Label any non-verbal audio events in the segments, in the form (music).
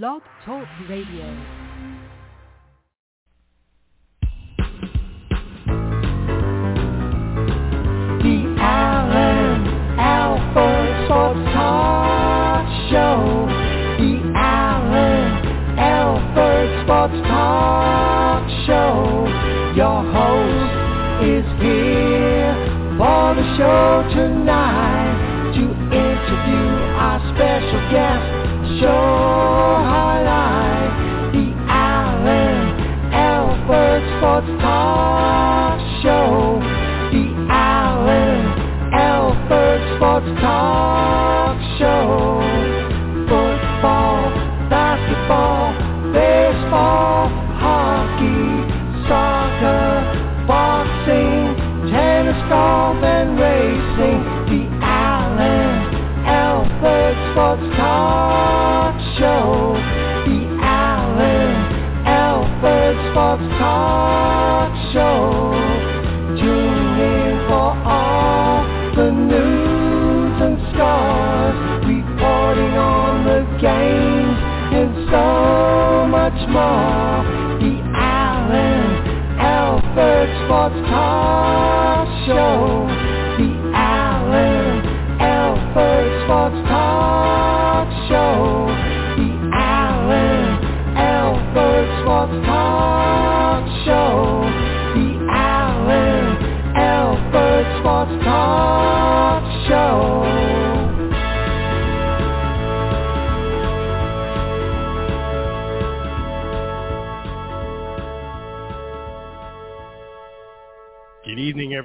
Blog Talk Radio. The Alan Alford Sports Talk Show. The Alan Alford Sports Talk Show. Your host is here for the show tonight to interview our special guest. Show highlight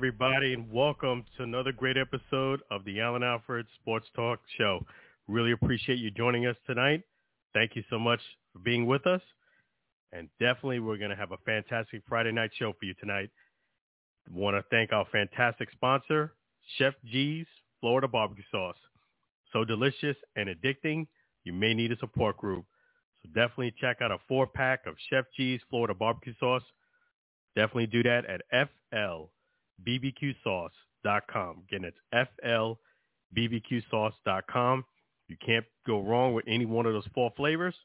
everybody, and welcome to another great episode of the Alan Alfred Sports Talk Show. Really appreciate you joining us tonight. Thank you so much for being with us. And definitely, we're going to have a fantastic Friday night show for you tonight. want to thank our fantastic sponsor, Chef G's Florida Barbecue Sauce. So delicious and addicting, you may need a support group. So definitely check out a four-pack of Chef G's Florida Barbecue Sauce. Definitely do that at flbbqsauce.com. Again, it's flbbqsauce.com. You can't go wrong with any one of those four flavors.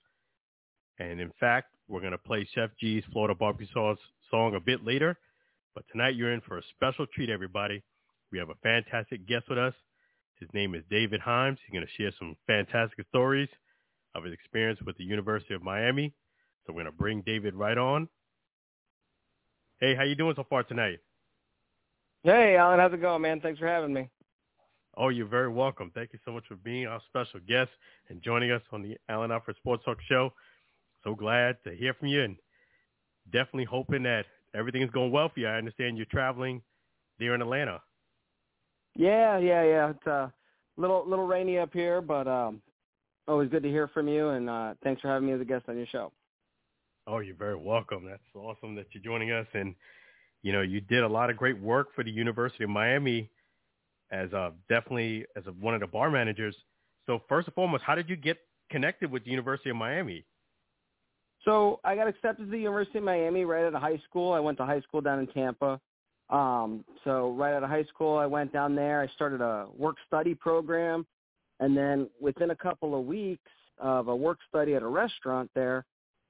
And in fact, we're going to play Chef G's Florida Barbecue Sauce song a bit later. But tonight you're in for a special treat, everybody. We have a fantastic guest with us. His name is David Himes. He's going to share some fantastic stories of his experience with the University of Miami. So we're going to bring David right on. Hey, how you doing so far tonight? Hey, Alan, how's it going, man? Thanks for having me. Oh, you're very welcome. Thank you so much for being our special guest and joining us on the Alan Alfred Sports Talk Show. So glad to hear from you and definitely hoping that everything is going well for you. I understand you're traveling there in Atlanta. Yeah, yeah, yeah. It's a uh, little little rainy up here, but um always good to hear from you and uh thanks for having me as a guest on your show. Oh, you're very welcome. That's awesome that you're joining us. And, you know, you did a lot of great work for the University of Miami as uh, definitely as a, one of the bar managers. So first and foremost, how did you get connected with the University of Miami? So I got accepted to the University of Miami right out of high school. I went to high school down in Tampa. Um, so right out of high school, I went down there. I started a work study program. And then within a couple of weeks of a work study at a restaurant there,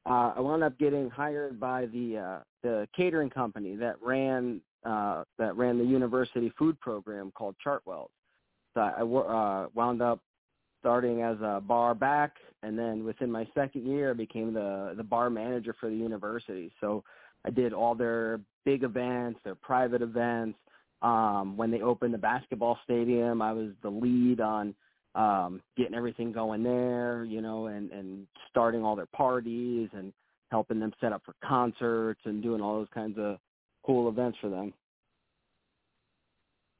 uh, I wound up getting hired by the uh, the catering company that ran uh, that ran the university food program called Chartwells. So I uh, wound up starting as a bar back, and then within my second year, I became the the bar manager for the university. So I did all their big events, their private events. Um, when they opened the basketball stadium, I was the lead on um, getting everything going there, you know, and, and starting all their parties and helping them set up for concerts and doing all those kinds of cool events for them.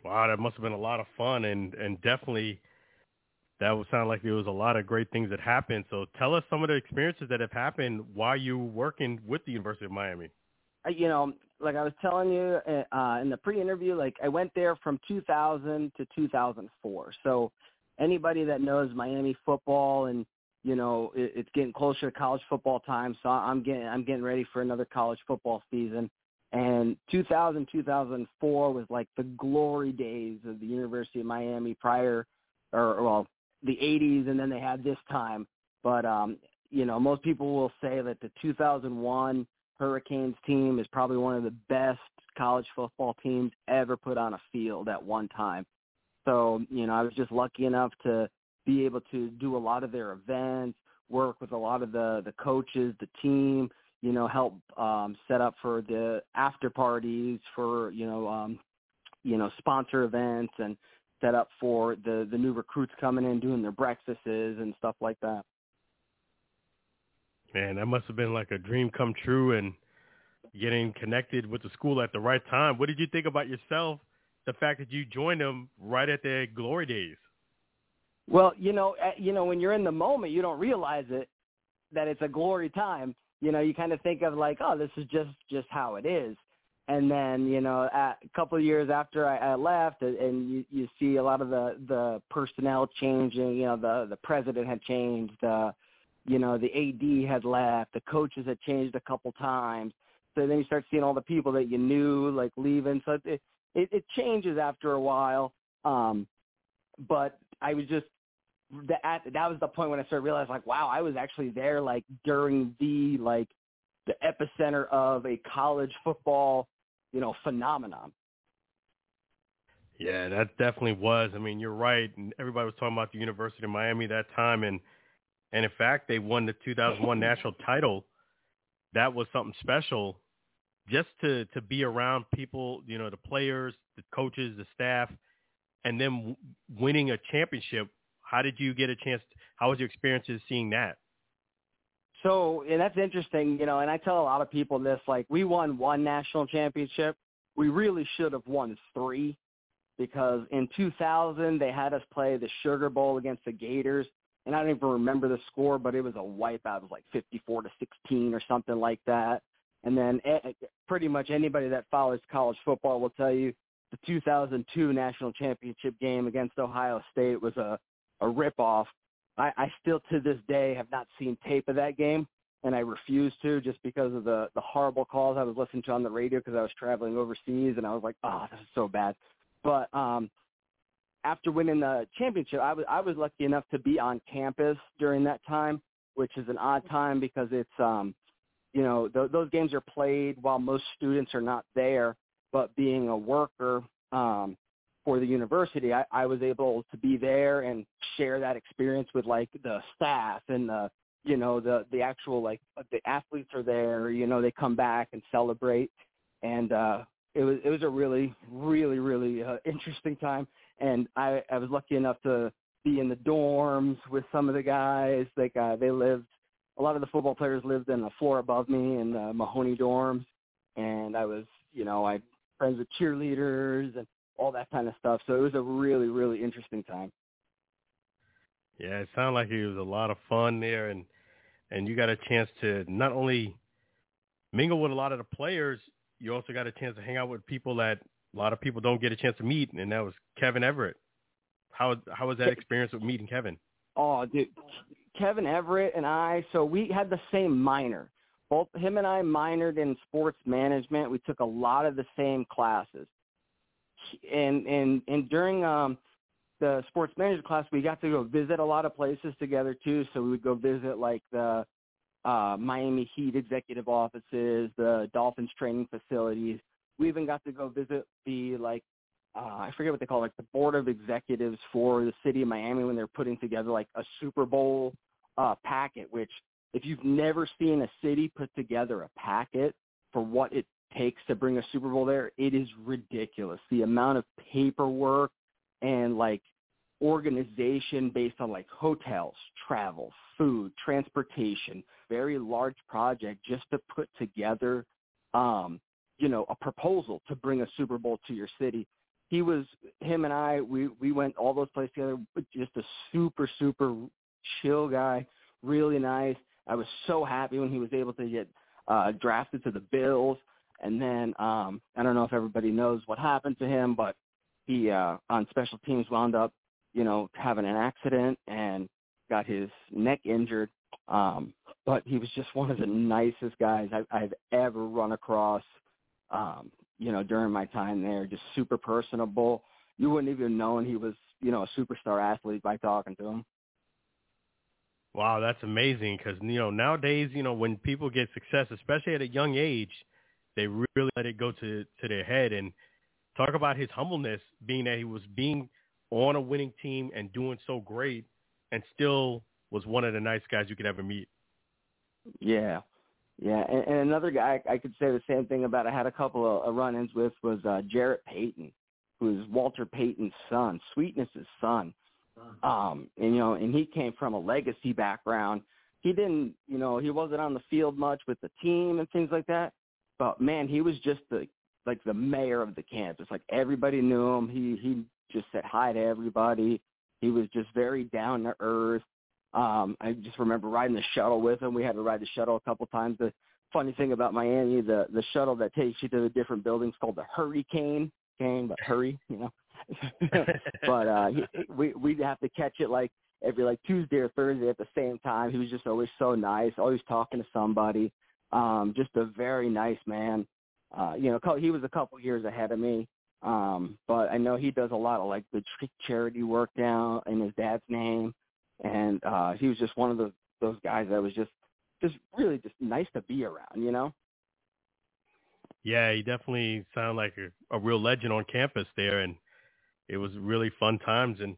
Wow, that must have been a lot of fun and, and definitely that would sound like there was a lot of great things that happened. So tell us some of the experiences that have happened while you were working with the University of Miami. You know, like I was telling you uh, in the pre-interview, like I went there from 2000 to 2004. So anybody that knows Miami football and you know it, it's getting closer to college football time, so I'm getting I'm getting ready for another college football season. And 2000 2004 was like the glory days of the University of Miami prior, or well, the 80s, and then they had this time. But um, you know, most people will say that the 2001 Hurricanes team is probably one of the best college football teams ever put on a field at one time. So, you know, I was just lucky enough to be able to do a lot of their events, work with a lot of the the coaches, the team, you know, help um set up for the after parties for, you know, um you know, sponsor events and set up for the the new recruits coming in doing their breakfasts and stuff like that. Man, that must have been like a dream come true and getting connected with the school at the right time. What did you think about yourself? The fact that you joined them right at their glory days. Well, you know, you know, when you're in the moment, you don't realize it that it's a glory time. You know, you kind of think of like, oh, this is just just how it is. And then, you know, a couple of years after I, I left, and you you see a lot of the the personnel changing. You know, the the president had changed. Uh, you know, the AD had left, the coaches had changed a couple times. So then you start seeing all the people that you knew like leaving. So it it, it changes after a while. Um, but I was just that that was the point when I started realizing like, wow, I was actually there like during the like the epicenter of a college football, you know, phenomenon. Yeah, that definitely was. I mean, you're right. And everybody was talking about the University of Miami that time, and and in fact, they won the 2001 (laughs) national title. That was something special, just to to be around people, you know, the players, the coaches, the staff, and then winning a championship. How did you get a chance? How was your experiences seeing that? So, and that's interesting, you know, and I tell a lot of people this, like we won one national championship. We really should have won three because in 2000 they had us play the Sugar Bowl against the Gators and I don't even remember the score, but it was a wipeout. It was like 54 to 16 or something like that. And then pretty much anybody that follows college football will tell you the 2002 national championship game against Ohio State was a a ripoff. I, I still to this day have not seen tape of that game, and I refuse to just because of the the horrible calls I was listening to on the radio because I was traveling overseas, and I was like, oh, this is so bad. But um, after winning the championship, I was I was lucky enough to be on campus during that time, which is an odd time because it's um, you know, th- those games are played while most students are not there. But being a worker um, for the university, I, I was able to be there and share that experience with like the staff and the you know the the actual like the athletes are there. You know, they come back and celebrate, and uh, it was it was a really really really uh, interesting time and I, I was lucky enough to be in the dorms with some of the guys. Like uh, they lived, a lot of the football players lived in the floor above me in the Mahoney dorms, and I was, you know, I friends with cheerleaders and all that kind of stuff. So it was a really, really interesting time. Yeah, it sounded like it was a lot of fun there, and and you got a chance to not only mingle with a lot of the players, you also got a chance to hang out with people that a lot of people don't get a chance to meet, and that was Kevin Everett. How how was that experience with meeting Kevin? Oh, dude, Kevin Everett and I. So we had the same minor. Both him and I minored in sports management. We took a lot of the same classes, and and and during um the sports management class, we got to go visit a lot of places together too. So we would go visit like the uh, Miami Heat executive offices, the Dolphins training facilities we even got to go visit the like uh, I forget what they call it, like the board of executives for the city of Miami when they're putting together like a Super Bowl uh, packet. Which if you've never seen a city put together a packet for what it takes to bring a Super Bowl there, it is ridiculous. The amount of paperwork and like organization based on like hotels, travel, food, transportation, very large project just to put together um, you know, a proposal to bring a Super Bowl to your city. He was him and I. We we went all those places together. Just a super super chill guy, really nice. I was so happy when he was able to get uh, drafted to the Bills. And then um, I don't know if everybody knows what happened to him, but he uh, on special teams wound up, you know, having an accident and got his neck injured. Um, but he was just one of the nicest guys I've, I've ever run across um, you know, during my time there, just super personable. You wouldn't even known he was, you know, a superstar athlete by talking to him. Wow, that's amazing because you know nowadays, you know, when people get success, especially at a young age, they really let it go to to their head and talk about his humbleness, being that he was being on a winning team and doing so great, and still was one of the nice guys you could ever meet. Yeah, yeah, and, and another guy I could say the same thing about. I had a couple of run-ins with was uh, Jarrett Payton, who is Walter Payton's son, Sweetness's son. Um, and you know, and he came from a legacy background. He didn't, you know, he wasn't on the field much with the team and things like that. But man, he was just the like the mayor of the campus. Like everybody knew him. He he just said hi to everybody. He was just very down to earth. Um, I just remember riding the shuttle with him. We had to ride the shuttle a couple times. The funny thing about Miami, the the shuttle that takes you to the different buildings called the Hurricane, cane, but hurry, you know. (laughs) but uh he, we we'd have to catch it like every like Tuesday or Thursday at the same time. He was just always so nice, always talking to somebody. Um, just a very nice man. Uh, you know, he was a couple years ahead of me. Um, but I know he does a lot of like the charity work now in his dad's name. And uh he was just one of those those guys that was just just really just nice to be around, you know? Yeah, he definitely sounded like a, a real legend on campus there and it was really fun times and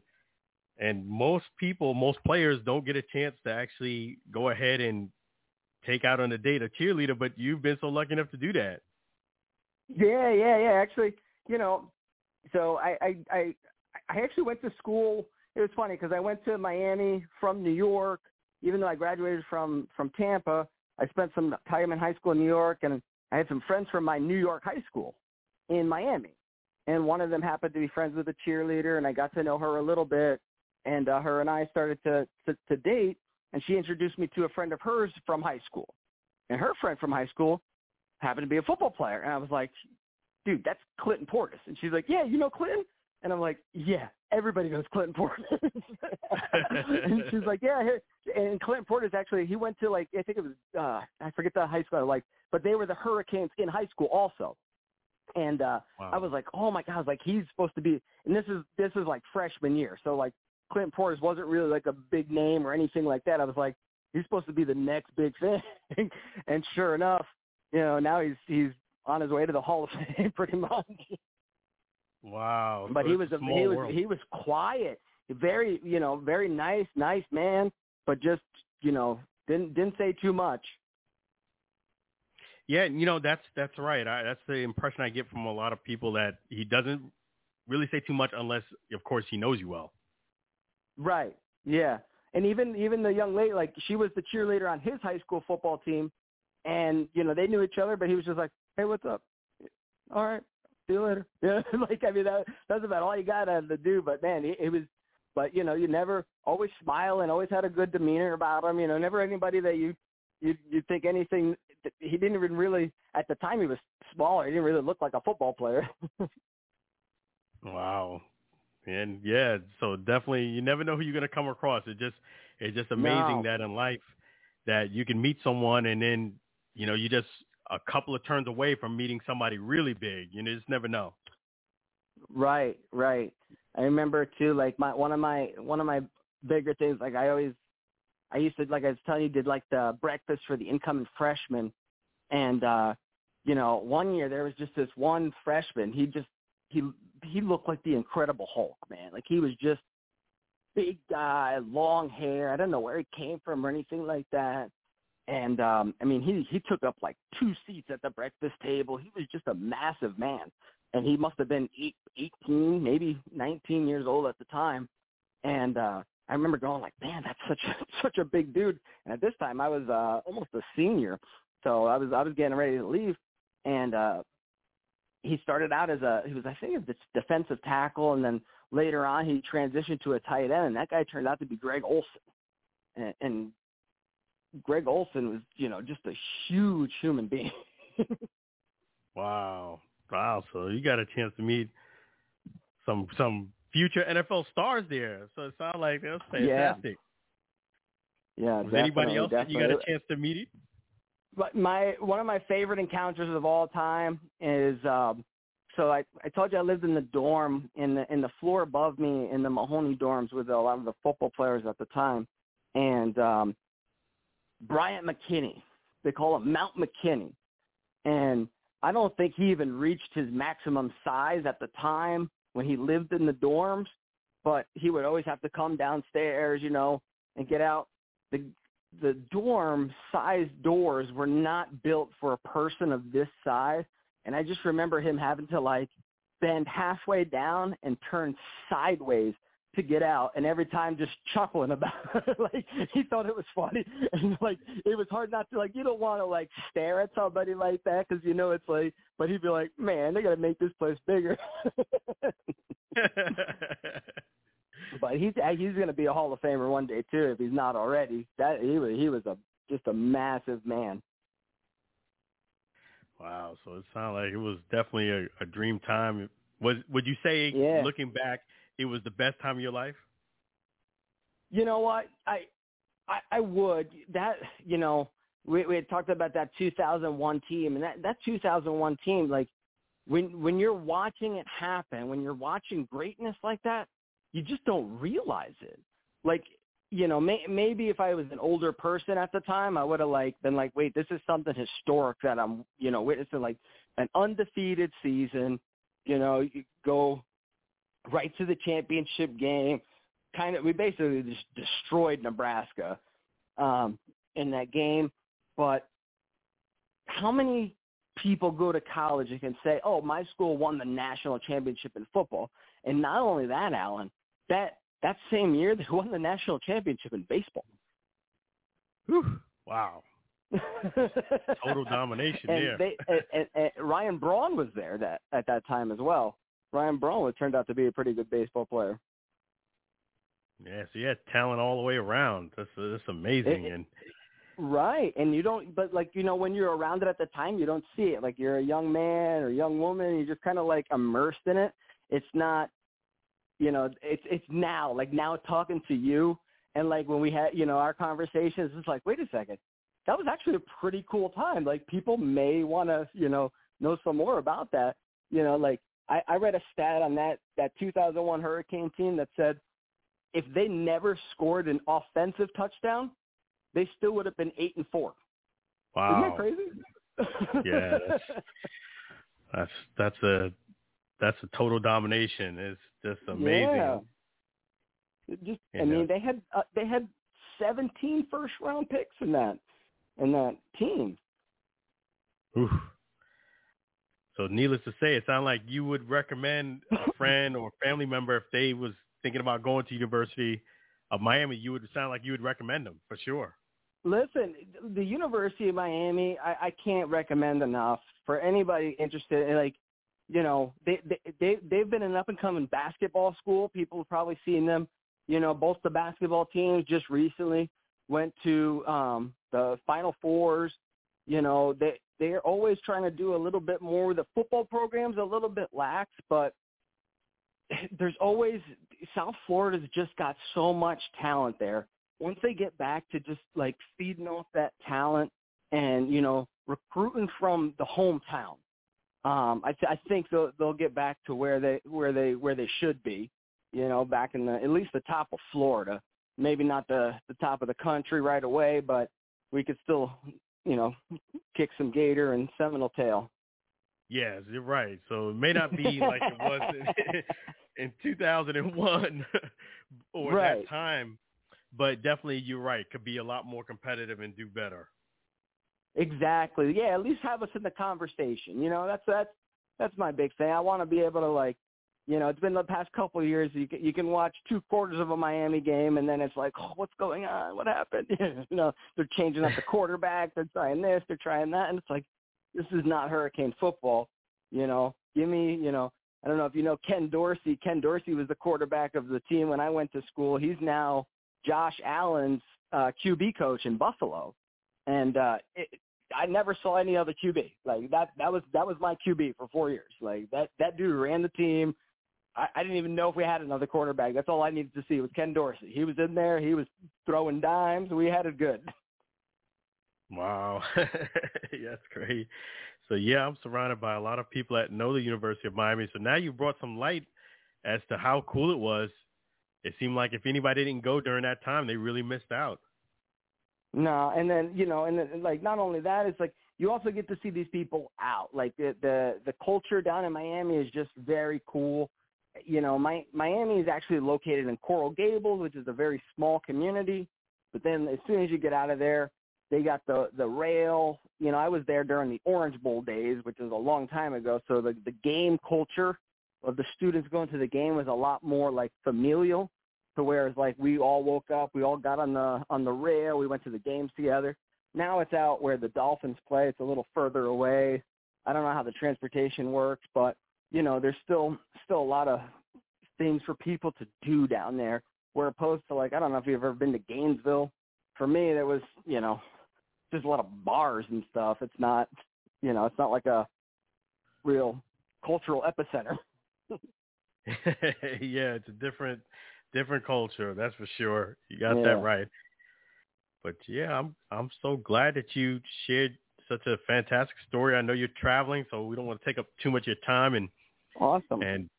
and most people, most players don't get a chance to actually go ahead and take out on a date a cheerleader, but you've been so lucky enough to do that. Yeah, yeah, yeah. Actually, you know, so I I I, I actually went to school. It was funny because I went to Miami from New York. Even though I graduated from from Tampa, I spent some time in high school in New York, and I had some friends from my New York high school in Miami and one of them happened to be friends with a cheerleader, and I got to know her a little bit, and uh, her and I started to, to to date, and she introduced me to a friend of hers from high school, and her friend from high school happened to be a football player, and I was like, dude, that's Clinton Portis, and she's like, yeah, you know Clinton, and I'm like, yeah, everybody knows Clinton Portis, (laughs) and she's like, yeah, and Clinton Portis actually he went to like I think it was uh I forget the high school I like, but they were the Hurricanes in high school also. And uh wow. I was like, oh my god, I was like he's supposed to be, and this is this is like freshman year, so like Clint Portis wasn't really like a big name or anything like that. I was like, he's supposed to be the next big thing, (laughs) and sure enough, you know, now he's he's on his way to the Hall of Fame (laughs) pretty much. Wow. But so he was a, he was world. he was quiet, very you know very nice nice man, but just you know didn't didn't say too much. Yeah, you know that's that's right. I, that's the impression I get from a lot of people that he doesn't really say too much unless, of course, he knows you well. Right. Yeah. And even even the young lady, like she was the cheerleader on his high school football team, and you know they knew each other, but he was just like, "Hey, what's up? All right, see you later." (laughs) Yeah. like I mean that that's about all you got to do. But man, it, it was. But you know, you never always smile and always had a good demeanor about him. You know, never anybody that you you you think anything he didn't even really at the time he was smaller. He didn't really look like a football player. (laughs) wow. And yeah, so definitely you never know who you're going to come across. It just it's just amazing No. that in life that you can meet someone and then you know you just a couple of turns away from meeting somebody really big. You just never know. Right, right. I remember too, like my one of my one of my bigger things. Like I always, I used to like I was telling you, did like the breakfast for the incoming freshmen, and uh, you know, one year there was just this one freshman. He just he he looked like the Incredible Hulk, man. Like he was just big guy, long hair. I don't know where he came from or anything like that. And um I mean he he took up like two seats at the breakfast table. He was just a massive man. And he must have been eight, 18, maybe 19 years old at the time. And uh I remember going like, "Man, that's such a (laughs) such a big dude." And at this time I was uh almost a senior. So I was I was getting ready to leave and uh he started out as a he was I think a defensive tackle and then later on he transitioned to a tight end and that guy turned out to be Greg Olsen. And, and Greg Olsen was, you know, just a huge human being. (laughs) Wow. Wow. So you got a chance to meet some some future NFL stars there. So it sounds like that's Yeah. fantastic. yeah, Was anybody definitely, else that you got a chance to meet? But my one of my favorite encounters of all time is um so I I told you I lived in the dorm in the in the floor above me in the Mahoney dorms with a lot of the football players at the time. and um, Bryant McKinnie. They call him Mount McKinnie, and I don't think he even reached his maximum size at the time when he lived in the dorms. But he would always have to come downstairs, you know, and get out. The the dorm size doors were not built for a person of this size. And I just remember him having to like bend halfway down and turn sideways to get out and every time just chuckling about (laughs) it like he thought it was funny (laughs) and like it was hard not to like you don't want to like stare at somebody like that because you know it's like but he'd be like man they got to make this place bigger (laughs) but he's uh, he's going to be a hall of famer one day too if he's not already that he was he was a just a massive man Wow. So it sounded like it was definitely a, a dream time. Was would you say Yeah. looking back, it was the best time of your life? You know what? I I, I would that you know we we had talked about that 2001 team and that that 2001 team like when when you're watching it happen when you're watching greatness like that you just don't realize it like you know may, maybe if I was an older person at the time I would have like been like wait this is something historic that I'm you know witnessing like an undefeated season you know you go right to the championship game kind of we basically just destroyed Nebraska um, in that game. But how many people go to college and can say, "Oh, my school won the national championship in football"? And not only that, Alan, that that same year they won the national championship in baseball. Whew. Wow. (laughs) Total domination and there. They, and, and, and Ryan Braun was there that at that time as well. Ryan Braun turned out to be a pretty good baseball player. Yeah, so you had talent all the way around. That's that's amazing. It- and Right. And you don't but like, you know, when you're around it at the time you don't see it. Like you're a young man or young woman, you're just kinda like immersed in it. It's not you know, it's it's now, like now talking to you and like when we had you know, our conversations, it's like, wait a second. That was actually a pretty cool time. Like people may wanna, you know, know some more about that. You know, like I, I read a stat on that that two thousand one hurricane team that said if they never scored an offensive touchdown, they still would have been eight and four. Wow, Isn't that crazy? Yeah, that's- (laughs) That's that's a that's a total domination. It's just amazing. Yeah. Just, I Yeah. mean, they had uh, they had 17 first round picks in that in that team. Oof. So needless to say, it sounds like you would recommend a (laughs) friend or family member if they was thinking about going to University of Miami, you would sound like you would recommend them for sure. Listen, the University of Miami, I, I can't recommend enough for anybody interested. in, Like, you know, they they they they've been an up and coming basketball school. People have probably seen them. You know, both the basketball teams just recently went to um the Final Fours. You know, they they're always trying to do a little bit more. The football program's a little bit lax, but (sighs) there's always South Florida's just got so much talent there. Once they get back to just like feeding off that talent and you know recruiting from the hometown, um, I, th- I think they'll they'll get back to where they where they where they should be. You know, back in the at least the top of Florida. Maybe not the the top of the country right away, but we could still you know kick some gator and Seminole tail. Yes, you're right. So it may not be like it was in, (laughs) in 2001 (laughs) or Right. that time, but definitely you're right. Could be a lot more competitive and do better. Exactly. Yeah, at least have us in the conversation. You know, that's that's that's my big thing. I want to be able to like, you know, it's been the past couple of years. You can, you can watch two quarters of a Miami game, and then it's like, oh, what's going on? What happened? (laughs) you know, they're changing up the (laughs) quarterback. They're trying this. They're trying that, and it's like, this is not Hurricane football. You know, give me, you know, I don't know if you know Ken Dorsey. Ken Dorsey was the quarterback of the team when I went to school. He's now Josh Allen's uh, QB coach in Buffalo, and uh, it, I never saw any other QB like that. That was that was my QB for four years. Like that that dude ran the team. I, I didn't even know if we had another quarterback. That's all I needed to see was Ken Dorsey. He was in there. He was throwing dimes. We had it good. Wow. (laughs) yeah, that's great. So yeah, I'm surrounded by a lot of people that know the University of Miami. So now you brought some light as to how cool it was. It seemed like if anybody didn't go during that time, they really missed out. No, and then you know, and then, like not only that, it's like you also get to see these people out. Like the the the culture down in Miami is just very cool. You know, my, Miami is actually located in Coral Gables, which is a very small community. But then as soon as you get out of there, they got the the rail. You know, I was there during the Orange Bowl days, which is a long time ago. So the the game culture of the students going to the game was a lot more like familial. To where it's like we all woke up, we all got on the on the rail, we went to the games together. Now it's out where the Dolphins play. It's a little further away. I don't know how the transportation works, but you know, there's still still a lot of things for people to do down there. Where opposed to like I don't know if you've ever been to Gainesville. For me, there was you know just a lot of bars and stuff. It's not you know it's not like a real cultural epicenter. (laughs) (laughs) yeah, it's a different different culture, that's for sure. You got Yeah. that right. But yeah, I'm I'm so glad that you shared such a fantastic story. I know you're traveling, so we don't want to take up too much of your time and Awesome. and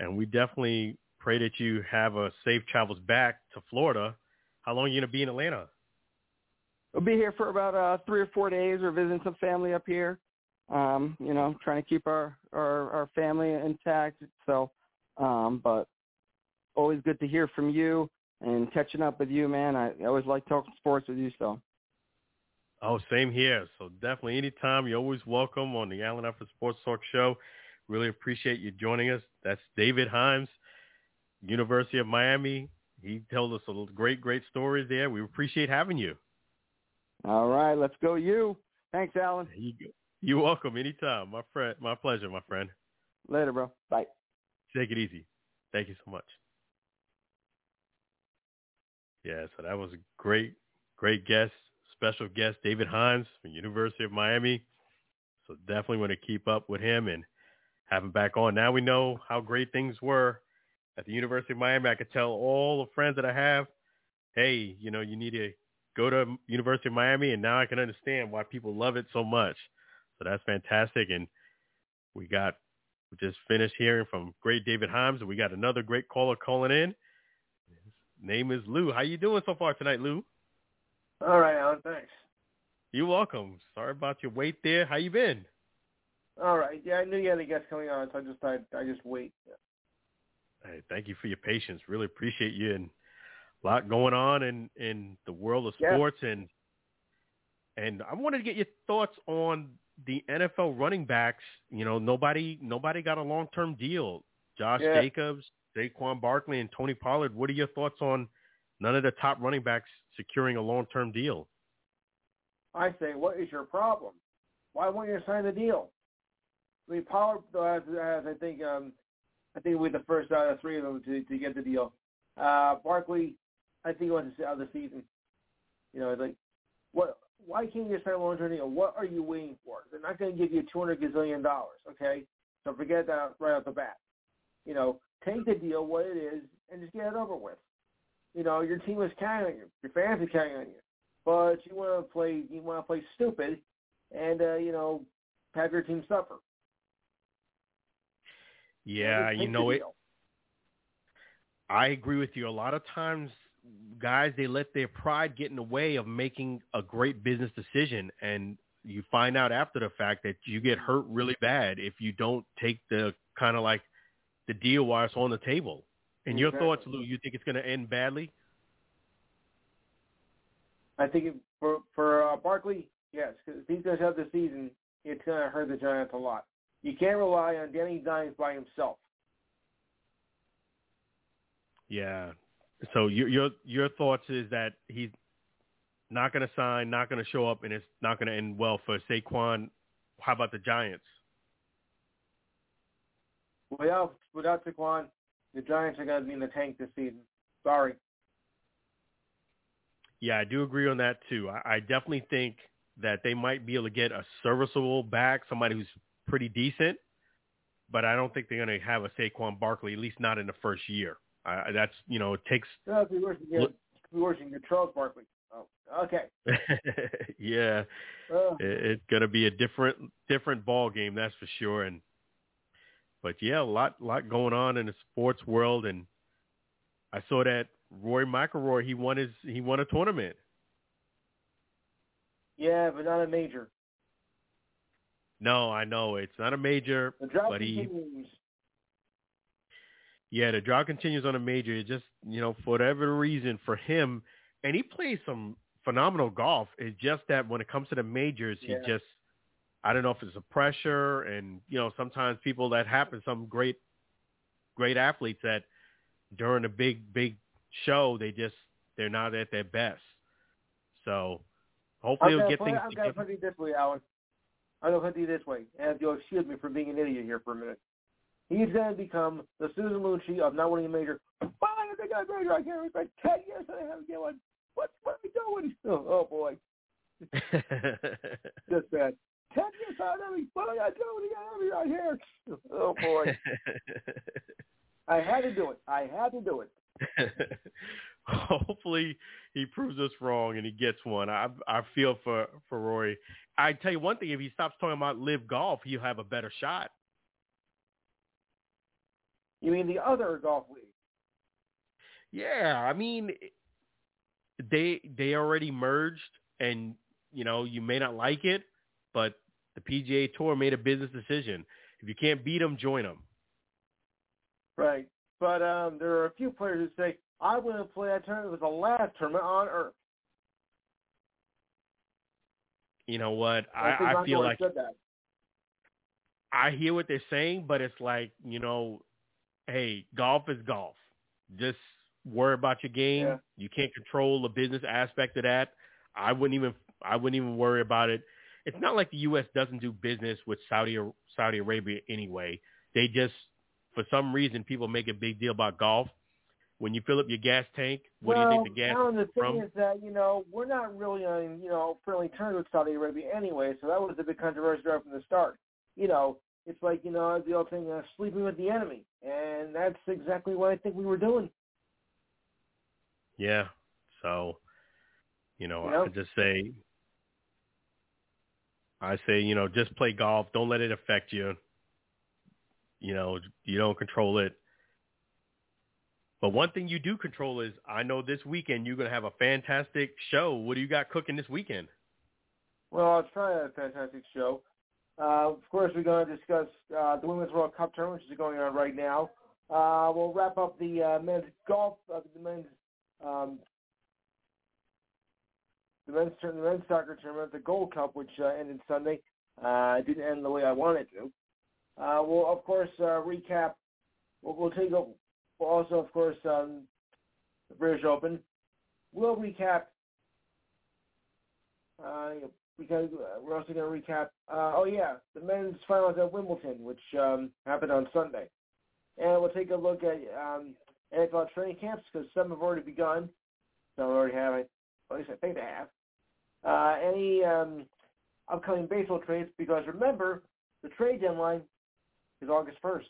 and we definitely pray that you have a safe travels back to Florida. How long are you gonna be in Atlanta? We'll be here for about uh, three or four days. We're visiting some family up here. Um, you know, trying to keep our, our, our family intact. So, um, but always good to hear from you and catching up with you, man. I, I always like talking sports with you. So, Oh, same here. So definitely anytime you're always welcome on the Allen Alfred Sports Talk Show. Really appreciate you joining us. That's David Himes, University of Miami. He told us a great, great stories there. We appreciate having you. all right, let's go you. Thanks, Alan. You, you're welcome anytime. My friend, my pleasure, my friend. Later, bro. Bye. Take it easy. Thank you so much. Yeah, so that was a great, great guest, special guest, David Himes from University of Miami. So definitely want to keep up with him and have him back on. Now we know how great things were at the University of Miami. I could tell all the friends that I have, hey, you know, you need to go to University of Miami, and now I can understand why people love it so much. So that's fantastic. And we got we just finished hearing from great David Himes, and we got another great caller calling in. His name is Lou. How you doing so far tonight, Lou? All right, Alan. Thanks. You're welcome. Sorry about your wait there. How you been? All right. Yeah, I knew you had a guest coming on, so I just I, I just wait. Hey, thank you for your patience. Really appreciate you and a lot going on in in the world of Yeah. sports and and I wanted to get your thoughts on the NFL running backs. You know, nobody nobody got a long term deal. Josh Yeah. Jacobs, Saquon Barkley, and Tony Pollard. What are your thoughts on none of the top running backs securing a long term deal? I say, what is your problem? Why won't you sign the deal? I mean, Pollard has, has I think um, I think we're the first out of three of them to to get the deal. Uh, Barkley, I think see out the season. You know, it's like what? Why can't you sign a long-term deal? What are you waiting for? They're not going to give you two hundred gazillion dollars, okay? So forget that right off the bat. You know, take the deal, what it is, and just get it over with. You know, your team is counting on you. Your fans are counting on you. But you want to play, you want to play stupid, and uh, you know, have your team suffer. Yeah, you know it. deal. I agree with you. A lot of times, guys, they let their pride get in the way of making a great business decision, and you find out after the fact that you get hurt really bad if you don't take the kind of like the deal while it's on the table. And your Exactly. thoughts, Lou? You think it's going to end badly? I think it, for for uh, Barkley, yes, because if he's going to have the season, it's going to hurt the Giants a lot. You can't rely on Danny Dimes by himself. Yeah. So your your your thoughts is that he's not going to sign, not going to show up, and it's not going to end well for Saquon. How about the Giants? Without without Saquon, the Giants are going to be in the tank this season. Sorry. Yeah, I do agree on that too. I, I definitely think that they might be able to get a serviceable back, somebody who's pretty decent, but I don't think they're going to have a Saquon Barkley, at least not in the first year. I, that's you know it takes. No, it'd be worse than Look- it'd be worse than get Charles Barkley. Oh, okay. (laughs) yeah, Uh, it, it's going to be a different different ball game, that's for sure. And but yeah, a lot lot going on in the sports world, and I saw that Rory McIlroy he won his he won a tournament. Yeah, but not a major. No, I know it's not a major, The drought but he continues. Yeah, the drought continues on a major. It just, you know, for whatever reason for him, and he plays some phenomenal golf. It's just that when it comes to the majors, he just, I don't know if it's a pressure and, you know, sometimes people that happen, some great, great athletes that during a big, big show, they just, they're not at their best. So hopefully I'm he'll get put, things I'm gonna put it this way, Alan. I'm gonna put it this way, and you'll excuse me for being an idiot here for a minute. He's gonna become the Susan Lucci of not winning a major. Why did they get a major? I can't remember. Ten years and I haven't get one. What what are we doing? Oh, (laughs) oh boy, (laughs) just bad. Ten years out of me. What am I doing? I got me right here. Oh boy, (laughs) I had to do it. I had to do it. (laughs) Hopefully he proves us wrong and he gets one. I I feel for for Rory. I tell you one thing: if he stops talking about LIV golf, he'll have a better shot. You mean the other golf league? Yeah, I mean, they they already merged, and you know you may not like it, but the PGA Tour made a business decision. If you can't beat them, join them. Right. But um, there are a few players who say, I want to play that tournament. It was the last tournament on earth. You know what? think I, I feel like. I hear what they're saying, but it's like, you know, hey, golf is golf. Just worry about your game. Yeah. You can't control the business aspect of that. I wouldn't even I wouldn't even worry about it. It's not like the US doesn't do business with Saudi Saudi Arabia anyway. They just for some reason people make a big deal about golf. When you fill up your gas tank, what well, do you think the gas Alan, the thing from? is that, you know, we're not really on, you know, friendly terms with Saudi Arabia anyway, so that was a big controversy right from the start. You know, it's like, you know, the old thing, uh, sleeping with the enemy. And that's exactly what I think we were doing. Yeah. So, you know, You know? I just say, I say, you know, just play golf. Don't let it affect you. You know, you don't control it. But one thing you do control is, I know this weekend you're going to have a fantastic show. What do you got cooking this weekend? Well, I'll try a fantastic show. Uh, of course, we're going to discuss uh, the Women's World Cup tournament, which is going on right now. Uh, we'll wrap up the uh, men's golf, uh, the men's um, the men's the men's soccer tournament, the Gold Cup, which uh, ended Sunday. Uh, didn't end the way I wanted to. Uh, we'll of course uh, recap. We'll, we'll take a, we'll also of course um, the British Open. We'll recap. Uh, because uh, we're also going to recap. Uh, oh yeah, the men's finals at Wimbledon, which um, happened on Sunday, and we'll take a look at um, NFL training camps because some have already begun. Some already have it. At least I think they have. Uh, any um, upcoming baseball trades? Because remember, the trade deadline is August first,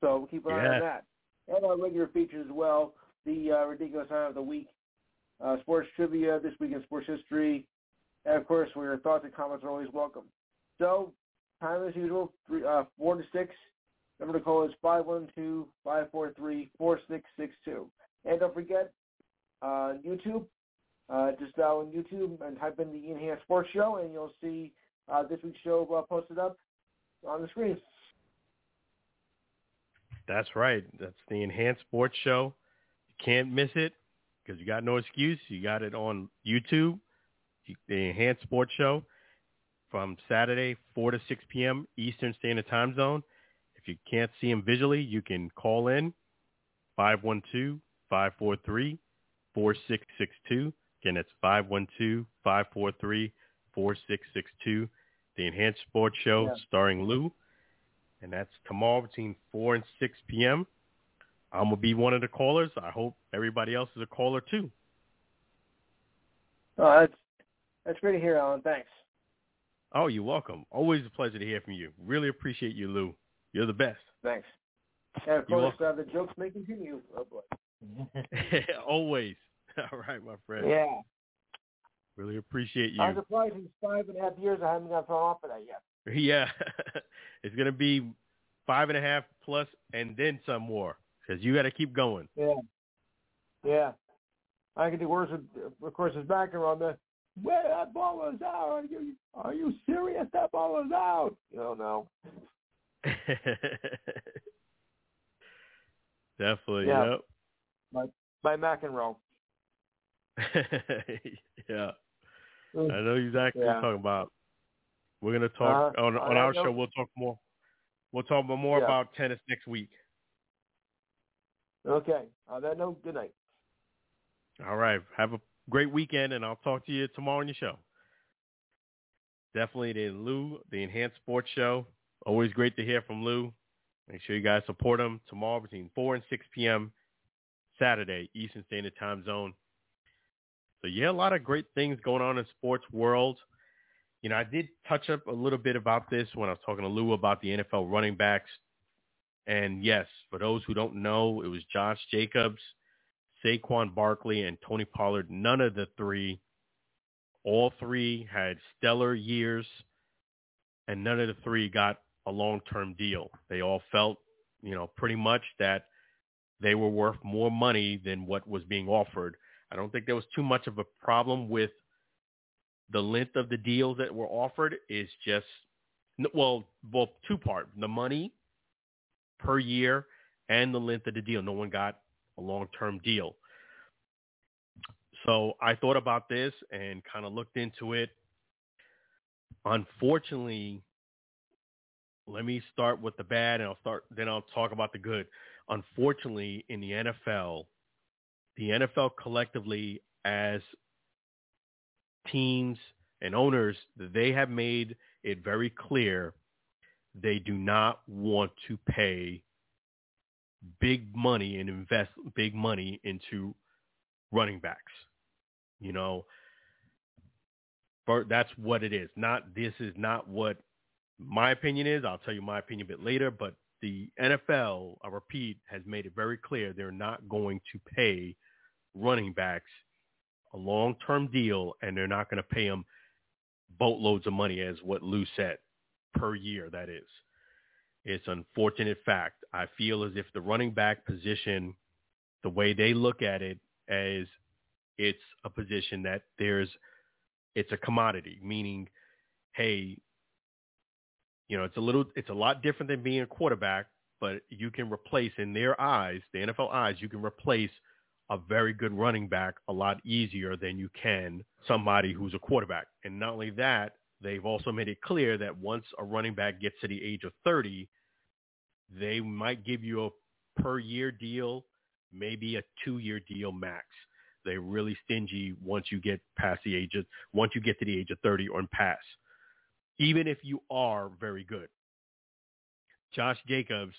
so we'll keep an eye on that. And our regular features as well. The uh, ridiculous time of the week, uh, sports trivia this week in sports history, and of course, where your thoughts and comments are always welcome. So, time as usual, three, uh, 4 to 6. Number to call is 512-543-4662. And don't forget, uh, YouTube, uh, just dial in YouTube and type in the Enhanced Sports Show, and you'll see uh, this week's show uh, posted up on the screen. That's right. That's the Enhanced Sports Show. You can't miss it because you got no excuse. You got it on YouTube, the Enhanced Sports Show from Saturday, 4 to 6 p.m. Eastern Standard Time Zone. If you can't see them visually, you can call in 512-543-4662. Again, it's 512-543-4662. The Enhanced Sports Show Yeah. starring Lou and that's tomorrow between 4 and 6 p.m. I'm going to be one of the callers. I hope everybody else is a caller too. Oh, that's, that's great to hear, Alan. Thanks. Oh, you're welcome. Always a pleasure to hear from you. Really appreciate you, Lou. You're the best. Thanks. And of course, uh, the jokes may continue. Oh, boy. (laughs) Always. (laughs) All right, my friend. Yeah. Really appreciate you. I'm surprised in five and a half years I haven't got thrown off for that yet. Yeah. (laughs) it's going to be five and a half plus and then some more because you got to keep going. Yeah. Yeah. I can do worse with, of course, his background on the where that ball was out. Are you are you serious? That ball was out. You don't know. Definitely. Yeah. Yep. By McEnroe. (laughs) yeah. I know exactly what you're talking about. We're gonna talk Uh, on on our note- show. We'll talk more. We'll talk more Yeah. about tennis next week. Okay. On that note, good night. All right. Have a great weekend, and I'll talk to you tomorrow on your show. Definitely the Lou, the Enhanced Sports Show. Always great to hear from Lou. Make sure you guys support him tomorrow between 4 and 6 p.m. Saturday, Eastern Standard Time Zone. So, yeah, a lot of great things going on in sports world. You know, I did touch up a little bit about this when I was talking to Lou about the NFL running backs. And yes, for those who don't know, it was Josh Jacobs, Saquon Barkley, and Tony Pollard. None of the three, all three had stellar years, and none of the three got a long-term deal. They all felt, you know, pretty much that they were worth more money than what was being offered. I don't think there was too much of a problem with the length of the deals that were offered. Is just, well, well, two part: the money per year and the length of the deal. No one got a long-term deal. So I thought about this and kind of looked into it. Unfortunately, let me start with the bad and I'll start then I'll talk about the good. Unfortunately, in the NFL, the NFL collectively as teams and owners, they have made it very clear they do not want to pay big money and invest big money into running backs. You know, but that's what it is. Not this is not what my opinion is. I'll tell you my opinion a bit later, but the NFL, I repeat, has made it very clear they're not going to pay running backs a long-term deal and they're not going to pay them boatloads of money as what Lou said per year that is. It's unfortunate fact. I feel as if the running back position, the way they look at it as it's a position that there's it's a commodity, meaning, hey, you know, it's a little it's a lot different than being a quarterback, but you can replace in their eyes, the NFL eyes, you can replace a very good running back a lot easier than you can somebody who's a quarterback. And not only that, they've also made it clear that once a running back gets to the age of 30, they might give you a per year deal, maybe a two year deal max. They're really stingy once you get past the age of, once you get to the age of 30 or past, even if you are very good. Josh Jacobs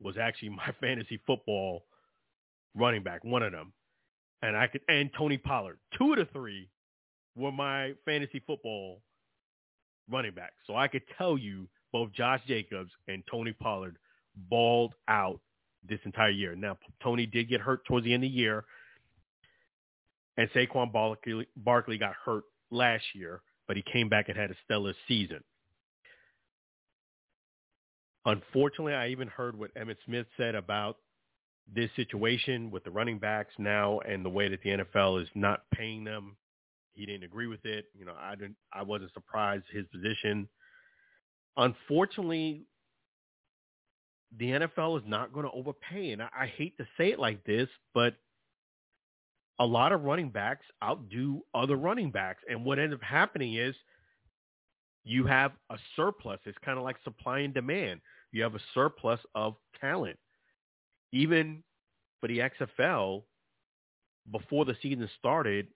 was actually my (laughs) fantasy football running back, one of them. And I could and Tony Pollard. Two of the three were my fantasy football running backs. So I could tell you both Josh Jacobs and Tony Pollard balled out this entire year. Now Tony did get hurt towards the end of the year. And Saquon Barkley, Barkley got hurt last year, but he came back and had a stellar season. Unfortunately, I even heard what Emmitt Smith said about this situation with the running backs now and the way that the NFL is not paying them. He didn't agree with it. You know, I didn't I wasn't surprised his position. Unfortunately, the NFL is not going to overpay. And I, I hate to say it like this, but a lot of running backs outdo other running backs. And what ends up happening is you have a surplus. It's kind of like supply and demand. You have a surplus of talent even for the XFL, before the season started,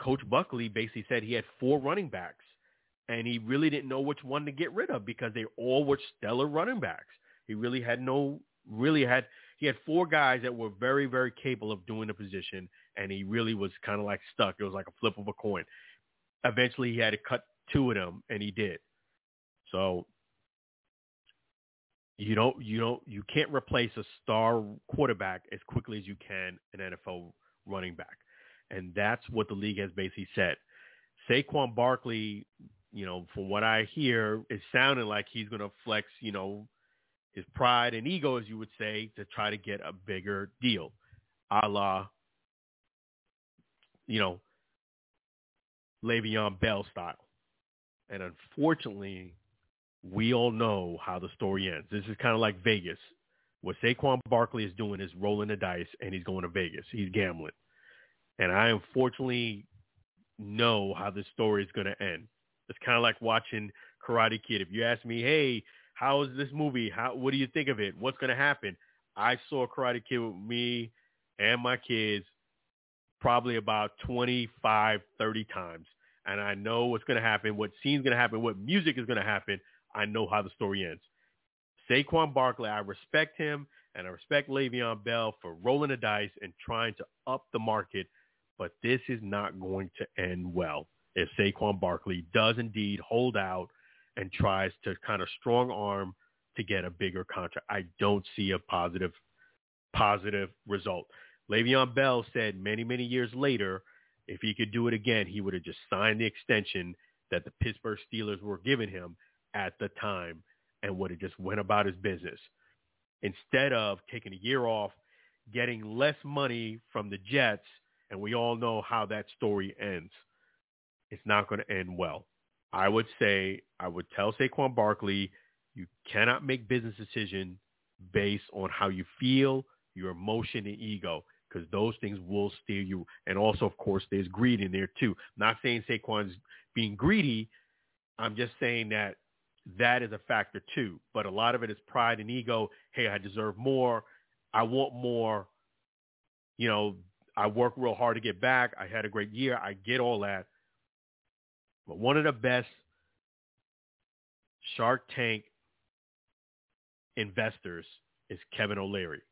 Coach Buckley basically said he had four running backs, and he really didn't know which one to get rid of because they all were stellar running backs. He really had no, really had, he had four guys that were very, very capable of doing the position, and he really was kind of like stuck. It was like a flip of a coin. Eventually, he had to cut two of them, and he did. So you don't you don't you can't replace a star quarterback as quickly as you can an NFL running back. And that's what the league has basically said. Saquon Barkley, you know, from what I hear, is sounding like he's going to flex, you know, his pride and ego, as you would say, to try to get a bigger deal, a la, you know, Le'Veon Bell style. And unfortunately, we all know how the story ends. This is kind of like Vegas. What Saquon Barkley is doing is rolling the dice, and he's going to Vegas. He's gambling. And I unfortunately know how this story is going to end. It's kind of like watching Karate Kid. If you ask me, hey, how is this movie? How what do you think of it? What's going to happen? I saw Karate Kid with me and my kids probably about 25, 30 times. And I know what's going to happen, what scene's going to happen, what music is going to happen. I know how the story ends. Saquon Barkley, I respect him and I respect Le'Veon Bell for rolling the dice and trying to up the market, but this is not going to end well if Saquon Barkley does indeed hold out and tries to kind of strong arm to get a bigger contract. I don't see a positive positive result. Le'Veon Bell said many, many years later, if he could do it again, he would have just signed the extension that the Pittsburgh Steelers were giving him at the time and would have just went about his business. Instead of taking a year off, getting less money from the Jets, and we all know how that story ends. It's not going to end well. I would say, I would tell Saquon Barkley, you cannot make business decisions based on how you feel, your emotion, and ego, because those things will steer you. And also, of course, there's greed in there too. not saying Saquon's being greedy. I'm just saying that that is a factor too. But a lot of it is pride and ego. Hey, I deserve more. I want more. You know, I work real hard to get back. I had a great year. I get all that. But one of the best Shark Tank investors is Kevin O'Leary,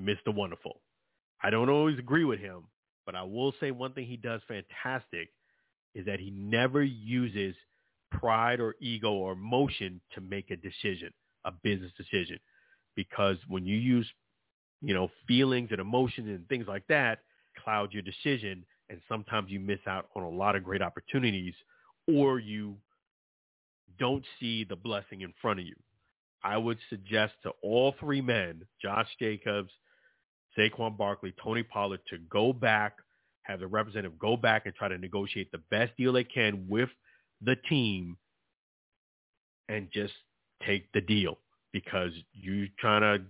Mr. Wonderful. I don't always agree with him, but I will say one thing he does fantastic is that he never uses pride or ego or emotion to make a decision, a business decision. Because when you use, you know, feelings and emotions and things like that, cloud your decision. And sometimes you miss out on a lot of great opportunities or you don't see the blessing in front of you. I would suggest to all three men, Josh Jacobs, Saquon Barkley, Tony Pollard, to go back, have the representative go back and try to negotiate the best deal they can with the team and just take the deal because you trying to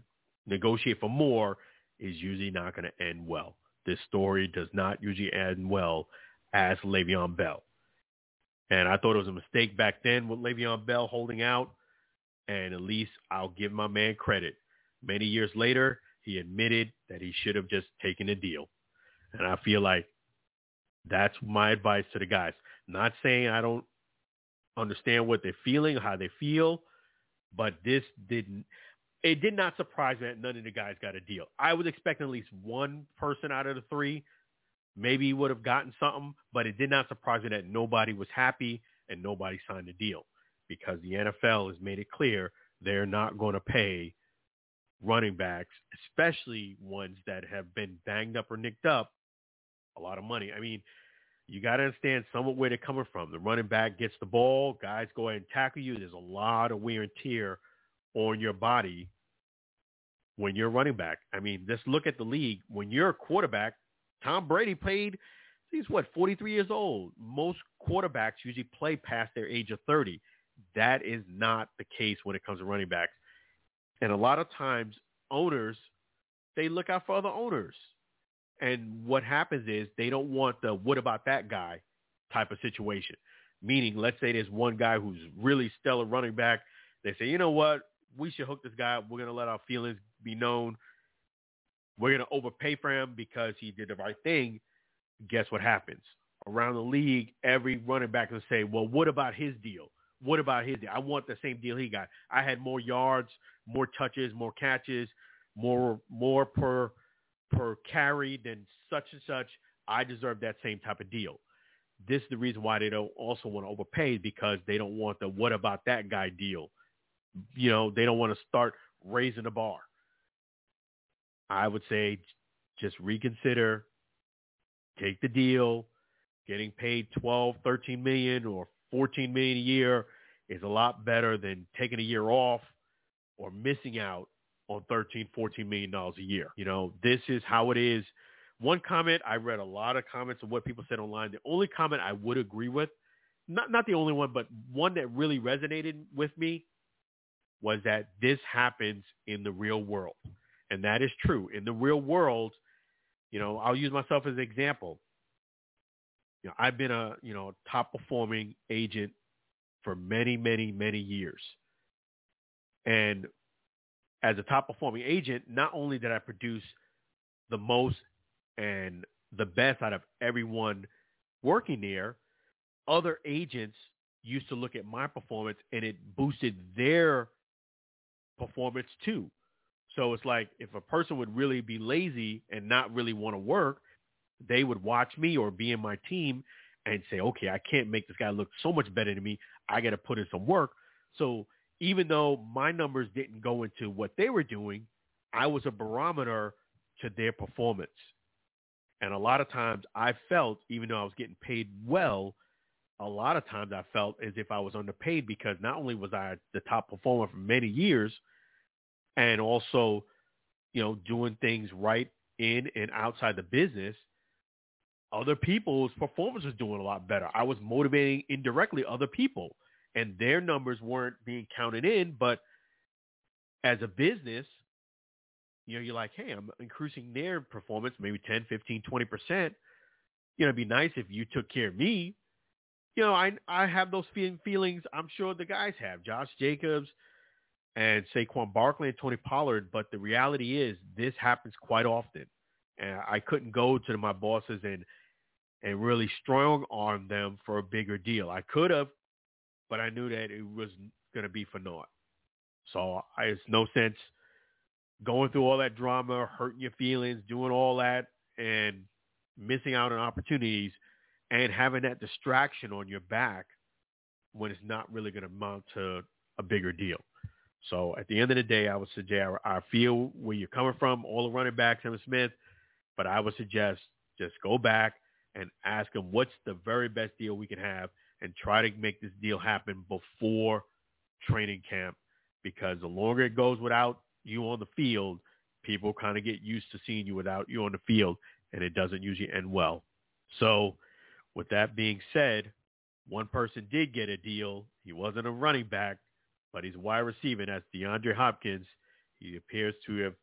negotiate for more is usually not going to end well. This story does not usually end well as Le'Veon Bell. And I thought it was a mistake back then with Le'Veon Bell holding out. And at least I'll give my man credit. Many years later, he admitted that he should have just taken a deal. And I feel like that's my advice to the guys. Not saying I don't understand what they're feeling, how they feel, but this didn't. It did not surprise me that none of the guys got a deal. I was expecting at least one person out of the three maybe would have gotten something, but it did not surprise me that nobody was happy and nobody signed a deal because the NFL has made it clear they're not going to pay running backs, especially ones that have been banged up or nicked up, a lot of money. I mean, you got to understand somewhat where they're coming from. The running back gets the ball, guys go ahead and tackle you. There's a lot of wear and tear on your body when you're running back. I mean, just look at the league. When you're a quarterback, Tom Brady played, he's what, 43 years old. Most quarterbacks usually play past their age of 30. That is not the case when it comes to running backs. And a lot of times owners, they look out for other owners. And what happens is they don't want the what about that guy type of situation. Meaning, let's say there's one guy who's really stellar running back. They say, you know what? We should hook this guy. We're going to let our feelings be known. We're going to overpay for him because he did the right thing. Guess what happens? Around the league, every running back will say, well, what about his deal? What about his deal? I want the same deal he got. I had more yards, more touches, more catches, more more per per carry than such and such. I deserve that same type of deal. This is the reason why they don't also want to overpay because they don't want the what about that guy deal. You know, they don't want to start raising the bar. I would say just reconsider, take the deal. Getting paid 12, 13 million or 14 million a year is a lot better than taking a year off or missing out on 13, 14 million dollars a year. You know, this is how it is One comment I read a lot of comments of what people said online. The only comment I would agree with, not not the only one, but one that really resonated with me, was that this happens in the real world, and that is true. In the real world, you know, I'll use myself as an example. You know, I've been a you know top performing agent for many, many, many years, and as a top performing agent, not only did I produce the most and the best out of everyone working there, other agents used to look at my performance and it boosted their performance too. So it's like if a person would really be lazy and not really want to work, they would watch me or be in my team and say, okay, I can't make this guy look so much better than me. I got to put in some work. So even though my numbers didn't go into what they were doing, I was a barometer to their performance. And a lot of times I felt, even though I was getting paid well, a lot of times I felt as if I was underpaid because not only was I the top performer for many years and also, you know, doing things right in and outside the business, other people's performance was doing a lot better. I was motivating indirectly other people and their numbers weren't being counted in. But as a business, you know, you're like, hey, I'm increasing their performance, maybe 10, 15, 20%. You know, it'd be nice if you took care of me. You know, I I have those feelings. I'm sure the guys have. Josh Jacobs and Saquon Barkley and Tony Pollard. But the reality is, this happens quite often, and I couldn't go to my bosses and and really strong arm them for a bigger deal. I could have, but I knew that it was going to be for naught. So I, it's no sense going through all that drama, hurting your feelings, doing all that, and missing out on opportunities and having that distraction on your back when it's not really going to amount to a bigger deal. So at the end of the day, I would suggest I feel where you're coming from, all the running backs, Emmitt Smith, but I would suggest just go back and ask them what's the very best deal we can have and try to make this deal happen before training camp because the longer it goes without you on the field, people kind of get used to seeing you without you on the field, and it doesn't usually end well. So with that being said, one person did get a deal. He wasn't a running back, but he's wide receiver. That's DeAndre Hopkins. He appears to have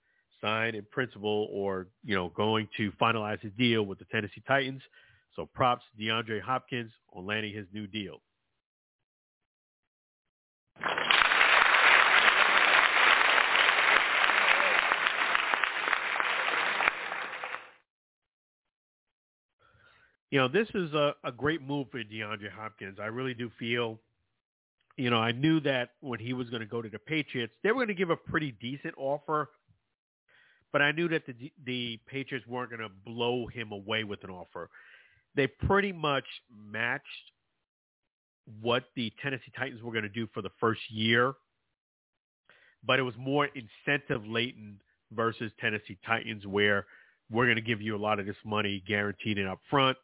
signed in principle or, you know, going to finalize his deal with the Tennessee Titans. So props DeAndre Hopkins on landing his new deal. You know, this is a, a great move for DeAndre Hopkins. I really do feel, you know, I knew that when he was going to go to the Patriots, they were going to give a pretty decent offer, but I knew that the the Patriots weren't going to blow him away with an offer they pretty much matched what the Tennessee Titans were going to do for the first year, but it was more incentive laden versus Tennessee Titans where we're going to give you a lot of this money guaranteed and up front.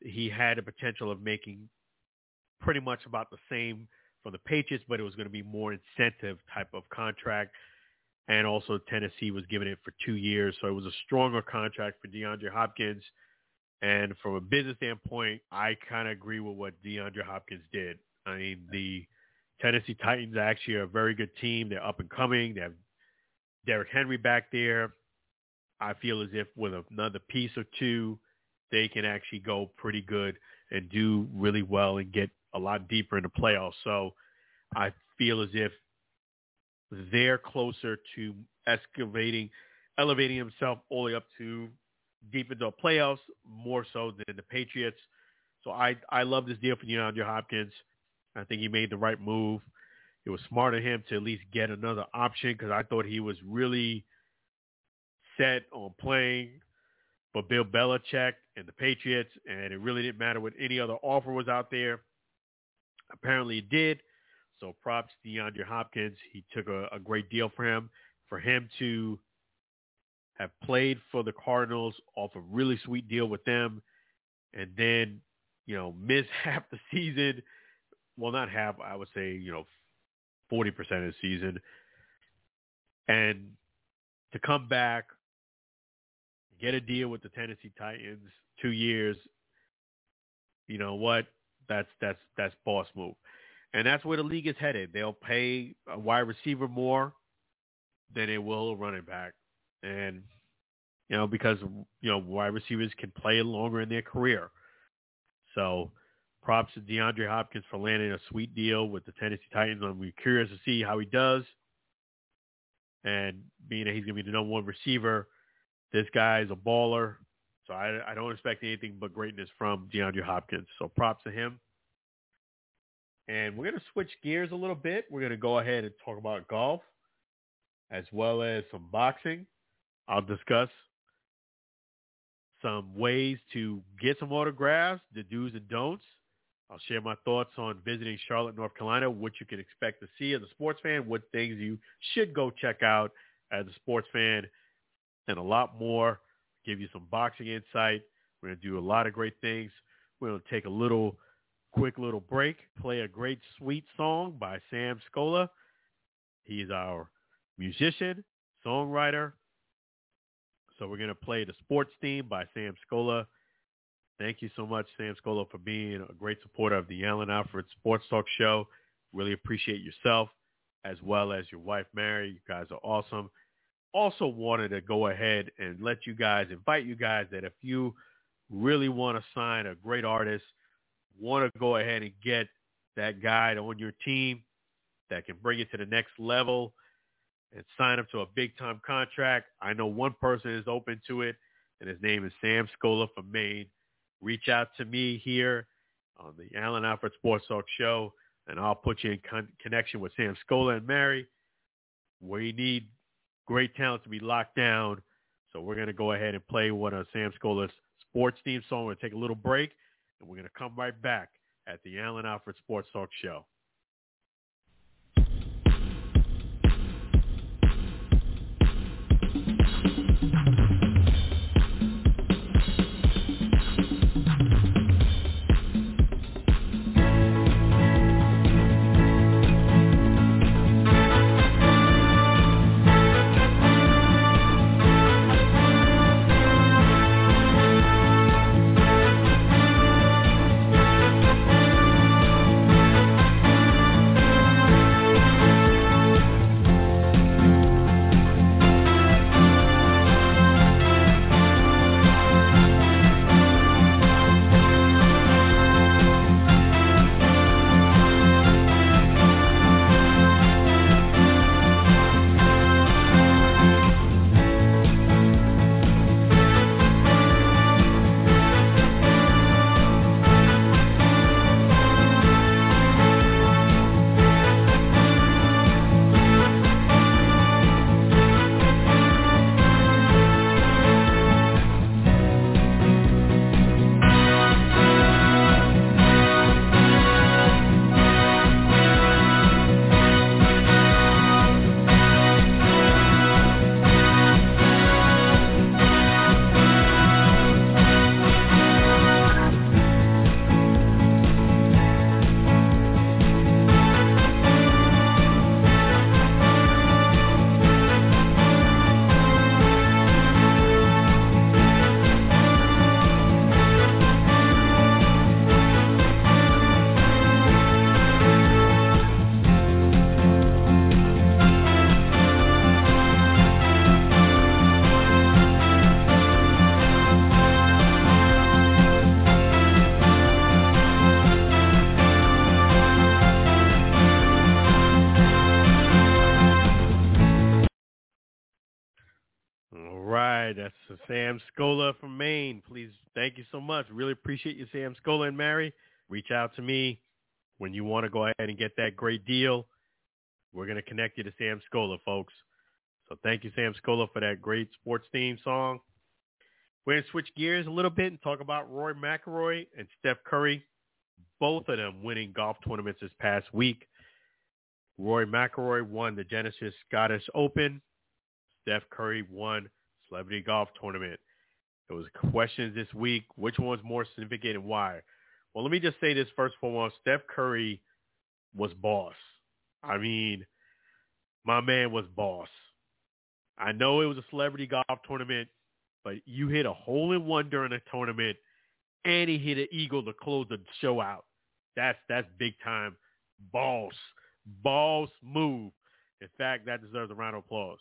He had a potential of making pretty much about the same for the Patriots, but it was going to be more incentive type of contract. And also Tennessee was giving it for two years. So it was a stronger contract for DeAndre Hopkins. And from a business standpoint, I kind of agree with what DeAndre Hopkins did. I mean, the Tennessee Titans are actually a very good team. They're up and coming. They have Derrick Henry back there. I feel as if with another piece or two, they can actually go pretty good and do really well and get a lot deeper in the playoffs. So I feel as if they're closer to excavating, elevating himself all the way up to deep into the playoffs more so than the Patriots. So I I love this deal for DeAndre Hopkins. I think he made the right move. It was smart of him to at least get another option because I thought he was really set on playing for Bill Belichick and the Patriots, and it really didn't matter what any other offer was out there. Apparently it did. So props to DeAndre Hopkins. He took a, a great deal for him. For him to have played for the Cardinals off a really sweet deal with them, and then you know miss (laughs) half the season. Well, not half. I would say you know forty percent of the season, and to come back, get a deal with the Tennessee Titans, two years. You know what? That's that's that's boss move, and that's where the league is headed. They'll pay a wide receiver more than it will a running back, and you know because you know wide receivers can play longer in their career. So props to DeAndre Hopkins for landing a sweet deal with the Tennessee Titans. I'm curious to see how he does. And being that he's going to be the number one receiver, this guy is a baller. So I, I don't expect anything but greatness from DeAndre Hopkins. So props to him. And we're going to switch gears a little bit. We're going to go ahead and talk about golf as well as some boxing. I'll discuss some ways to get some autographs, the do's and don'ts. I'll share my thoughts on visiting Charlotte, North Carolina, what you can expect to see as a sports fan, what things you should go check out as a sports fan, and a lot more. Give you some boxing insight. We're going to do a lot of great things. We're going to take a little quick little break, play a great sweet song by Sam Scola. He's our musician, songwriter. So we're going to play the sports theme by Sam Scola. Thank you so much, Sam Scola, for being a great supporter of the Alan Alfred Sports Talk Show. Really appreciate yourself as well as your wife, Mary. You guys are awesome. Also wanted to go ahead and let you guys, invite you guys that if you really want to sign a great artist, want to go ahead and get that guy on your team that can bring it to the next level and sign up to a big time contract. I know one person is open to it, and his name is Sam Scola from Maine reach out to me here on the Alan Alfred Sports Talk Show, and I'll put you in con- connection with Sam Scola and Mary. We need great talent to be locked down. So we're going to go ahead and play one of Sam Scola's sports theme song. We're going to take a little break, and we're going to come right back at the Alan Alfred Sports Talk Show. Sam Scola from Maine. Please, thank you so much. Really appreciate you, Sam Scola and Mary. Reach out to me when you want to go ahead and get that great deal. We're going to connect you to Sam Scola, folks. So thank you, Sam Scola, for that great sports theme song. We're going to switch gears a little bit and talk about Rory McIlroy and Steph Curry, both of them winning golf tournaments this past week. Rory McIlroy won the Genesis Scottish Open. Steph Curry won Celebrity Golf Tournament. There was questions this week. Which one's more significant and why? Well, let me just say this first and foremost. Steph Curry was boss. I mean, my man was boss. I know it was a celebrity golf tournament. but you hit a hole in one during a tournament, and he hit an eagle to close the show out. That's that's big time boss. Boss move. In fact, that deserves a round of applause.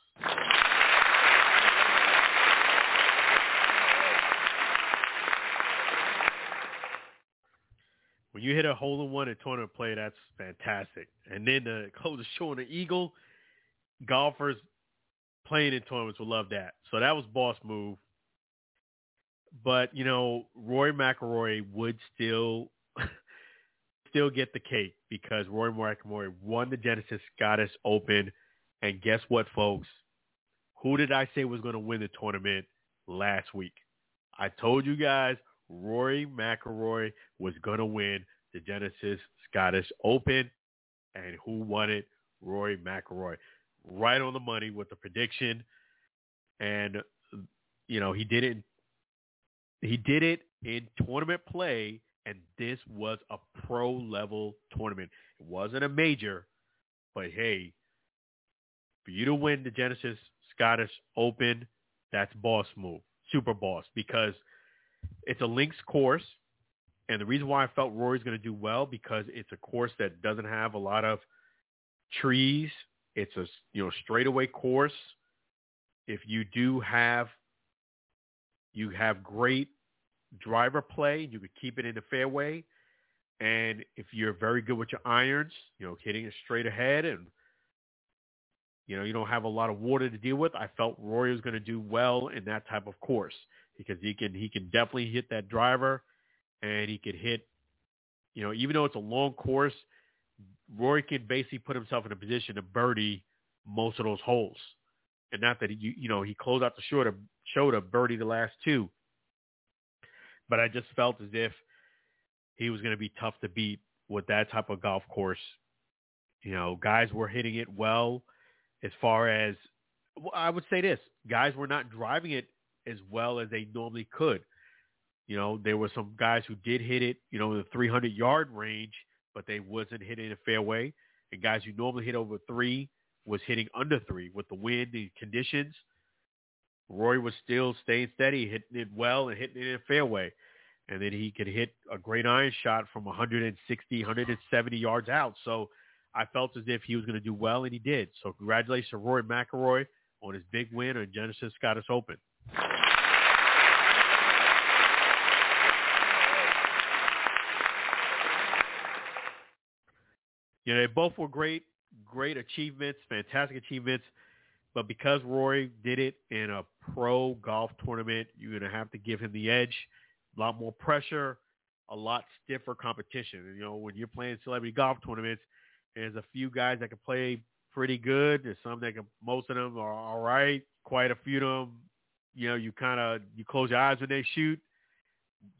When you hit a hole in one in tournament play, that's fantastic. And then to close the show on an eagle, golfers playing in tournaments will love that. So that was boss move. But you know, Rory McIlroy would still (laughs) still get the cake because Rory McIlroy won the Genesis Scottish Open, and guess what, folks? Who did I say was going to win the tournament last week? I told you guys Rory McIlroy was going to win the Genesis Scottish Open, and who won it? Rory McIlroy, right on the money with the prediction, and you know he did it. He did it in tournament play, and this was a pro level tournament. It wasn't a major, but hey, for you to win the Genesis Scottish Open, that's boss move, super boss, because it's a links course. And the reason why I felt Rory's going to do well because it's a course that doesn't have a lot of trees. It's a you know straightaway course. If you do have you have great driver play, you could keep it in the fairway. And if you're very good with your irons, you know, hitting it straight ahead and you know, you don't have a lot of water to deal with. I felt Rory was going to do well in that type of course because he can he can definitely hit that driver and he could hit you know even though it's a long course Rory can basically put himself in a position to birdie most of those holes. And not that he you know he closed out the show to show to birdie the last two but I just felt as if he was going to be tough to beat with that type of golf course. You know guys were hitting it well as far as I would say this guys were not driving it as well as they normally could. You know, there were some guys who did hit it, you know, in the 300 yard range, but they wasn't hitting the fairway. And guys who normally hit over three was hitting under three with the wind and conditions. Rory was still staying steady, hitting it well and hitting it in the fairway. And then he could hit a great iron shot from 160, 170 yards out. So I felt as if he was going to do well, and he did. So congratulations to Rory McIlroy on his big win on Genesis Scottish Open. You know, they both were great, great achievements, fantastic achievements. But because Rory did it in a pro golf tournament, you're going to have to give him the edge. A lot more pressure, a lot stiffer competition. You know, when you're playing celebrity golf tournaments, there's a few guys that can play pretty good. There's some that can, most of them are all right. Quite a few of them, you know, you kind of, you close your eyes when they shoot.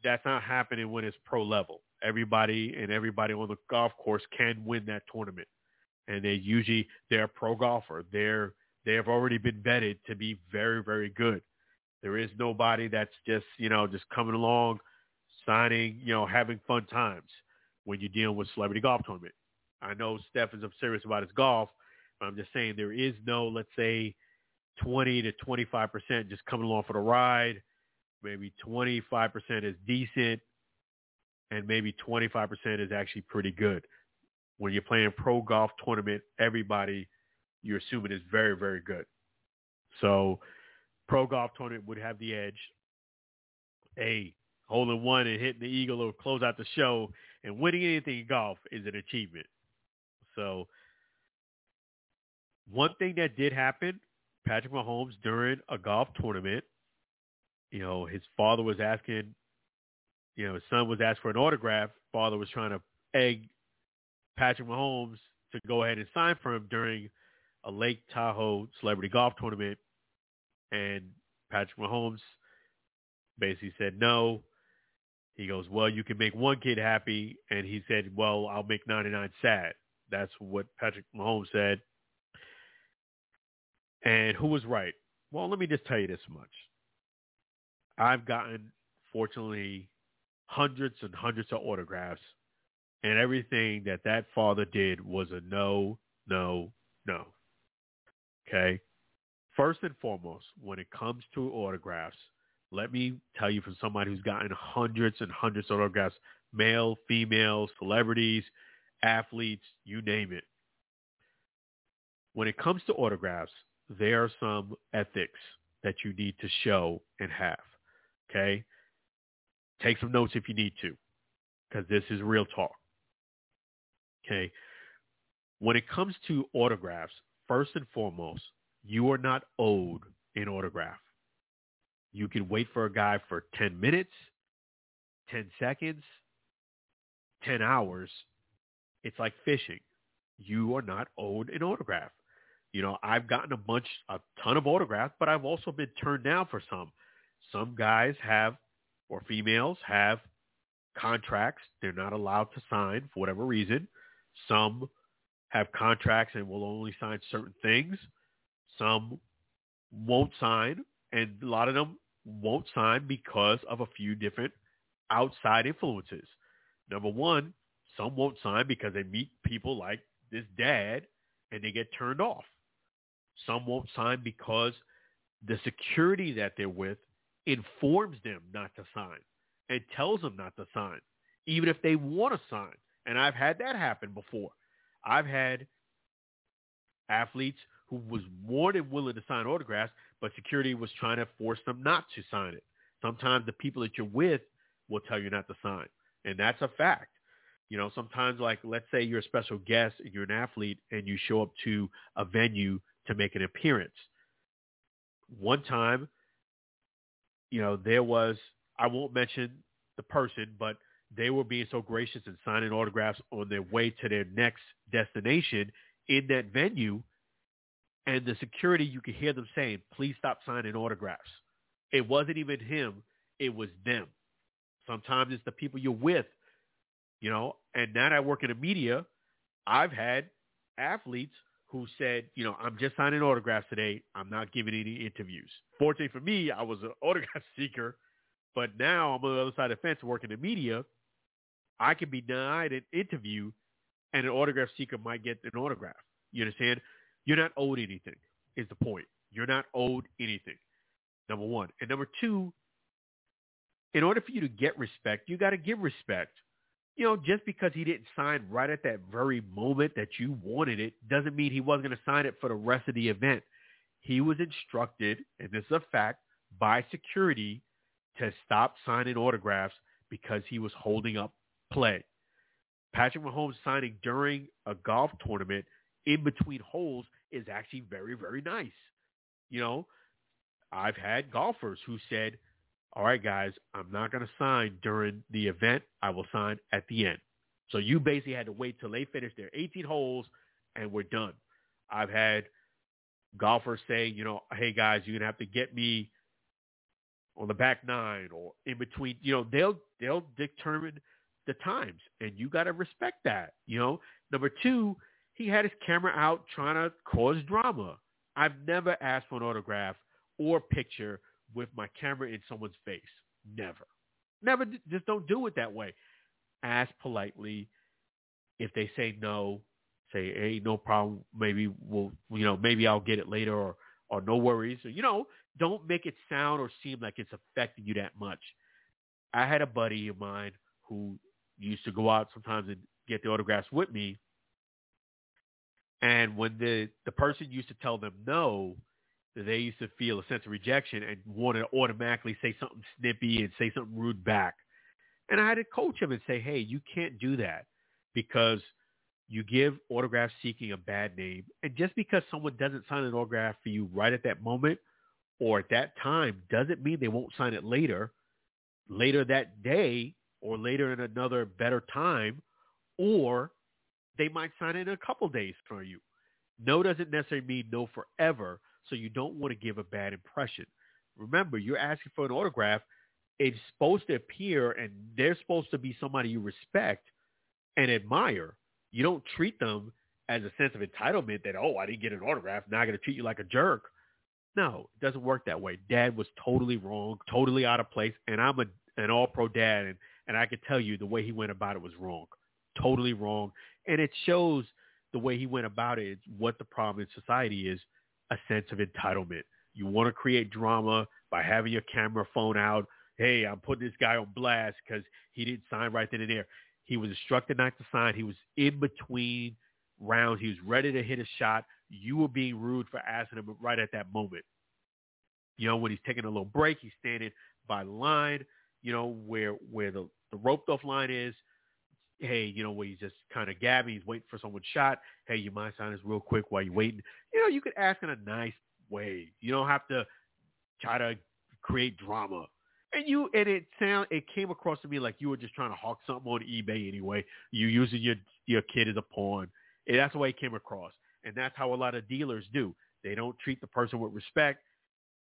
That's not happening when it's pro level everybody and everybody on the golf course can win that tournament. And they usually they're a pro golfer. They're they have already been vetted to be very, very good. There is nobody that's just, you know, just coming along, signing, you know, having fun times when you're dealing with celebrity golf tournament. I know Steph is serious about his golf, but I'm just saying there is no, let's say, 20 to 25% just coming along for the ride. Maybe 25% is decent, and maybe 25% is actually pretty good. When you're playing pro golf tournament, everybody you're assuming is very, very good. So pro golf tournament would have the edge. A holding one and hitting the eagle or close out the show and winning anything in golf is an achievement. So one thing that did happen, Patrick Mahomes during a golf tournament, you know, his father was asking you know, his son was asked for an autograph. Father was trying to egg Patrick Mahomes to go ahead and sign for him during a Lake Tahoe celebrity golf tournament. And Patrick Mahomes basically said no. He goes, well, you can make one kid happy. And he said, well, I'll make 99 sad. That's what Patrick Mahomes said. And who was right? Well, let me just tell you this much. I've gotten, fortunately, hundreds and hundreds of autographs, and everything that that father did was a no, no, no. Okay? First and foremost, when it comes to autographs, let me tell you from somebody who's gotten hundreds and hundreds of autographs, male, female, celebrities, athletes, you name it. When it comes to autographs, there are some ethics that you need to show and have. Okay? Take some notes if you need to, because this is real talk. Okay? When it comes to autographs, first and foremost, you are not owed an autograph. You can wait for a guy for 10 minutes, 10 seconds, 10 hours. It's like fishing. You are not owed an autograph. You know, I've gotten a bunch, a ton of autographs, but I've also been turned down for some. Some guys have, or females have contracts they're not allowed to sign for whatever reason. Some have contracts and will only sign certain things. Some won't sign, and a lot of them won't sign because of a few different outside influences. Number one, some won't sign because they meet people like this dad and they get turned off. Some won't sign because the security that they're with informs them not to sign and tells them not to sign, even if they want to sign. And I've had that happen before. I've had athletes who was more than willing to sign autographs, but security was trying to force them not to sign it. Sometimes the people that you're with will tell you not to sign, and that's a fact. You know, sometimes like let's say you're a special guest and you're an athlete and you show up to a venue to make an appearance. One time, you know, there was I won't mention the person, but they were being so gracious and signing autographs on their way to their next destination in that venue. And the security, you could hear them saying, please stop signing autographs. It wasn't even him. It was them. Sometimes it's the people you're with, you know, and now that I work in the media, I've had athletes who said, you know, I'm just signing autographs today. I'm not giving any interviews. Fortunately for me, I was an (laughs) autograph seeker, but now I'm on the other side of the fence working in the media. I can be denied an interview and an autograph seeker might get an autograph. You understand? You're not owed anything is the point. You're not owed anything. Number one. And number two, in order for you to get respect, you got to give respect. You know, just because he didn't sign right at that very moment that you wanted it doesn't mean he wasn't going to sign it for the rest of the event. He was instructed, and this is a fact, by security to stop signing autographs because he was holding up play. Patrick Mahomes signing during a golf tournament in between holes is actually very, very nice. You know, I've had golfers who said, all right, guys, I'm not going to sign during the event. I will sign at the end. So you basically had to wait till they finish their 18 holes and we're done. I've had golfers say, you know, hey guys, you're gonna have to get me on the back nine or in between. You know, they'll they'll determine the times, and you got to respect that. You know, number two, he had his camera out trying to cause drama. I've never asked for an autograph or picture with my camera in someone's face. Never. Never. Just don't do it that way. Ask politely. If they say no, say, hey, no problem. Maybe we'll, you know, maybe I'll get it later or, or no worries. Or, you know, don't make it sound or seem like it's affecting you that much. I had a buddy of mine who used to go out sometimes and get the autographs with me. And when the, the person used to tell them no, they used to feel a sense of rejection and want to automatically say something snippy and say something rude back. And I had to coach him and say, hey, you can't do that because you give autograph seeking a bad name. And just because someone doesn't sign an autograph for you right at that moment or at that time doesn't mean they won't sign it later. Later that day, or later in another better time, or they might sign it in a couple days for you. No doesn't necessarily mean no forever, so you don't want to give a bad impression. Remember, you're asking for an autograph. It's supposed to appear, and they're supposed to be somebody you respect and admire. You don't treat them as a sense of entitlement that, oh, I didn't get an autograph. Now I'm going to treat you like a jerk. No, it doesn't work that way. Dad was totally wrong, totally out of place, and I'm a, an all-pro dad, and and I can tell you the way he went about it was wrong, totally wrong. And it shows the way he went about it, what the problem in society is, a sense of entitlement. You want to create drama by having your camera phone out. Hey, I'm putting this guy on blast because he didn't sign right then and there. He was instructed not to sign. He was in between rounds. He was ready to hit a shot. You were being rude for asking him right at that moment. You know, when he's taking a little break, he's standing by the line, you know, where where the, the roped off line is. Hey, you know, where he's just kind of gabbing, he's waiting for someone's shot. Hey, you mind signing this real quick while you're waiting? You know, you could ask in a nice way. You don't have to try to create drama. And you and it sound it came across to me like you were just trying to hawk something on eBay anyway. You using your your kid as a pawn. And that's the way it came across. And that's how a lot of dealers do. They don't treat the person with respect.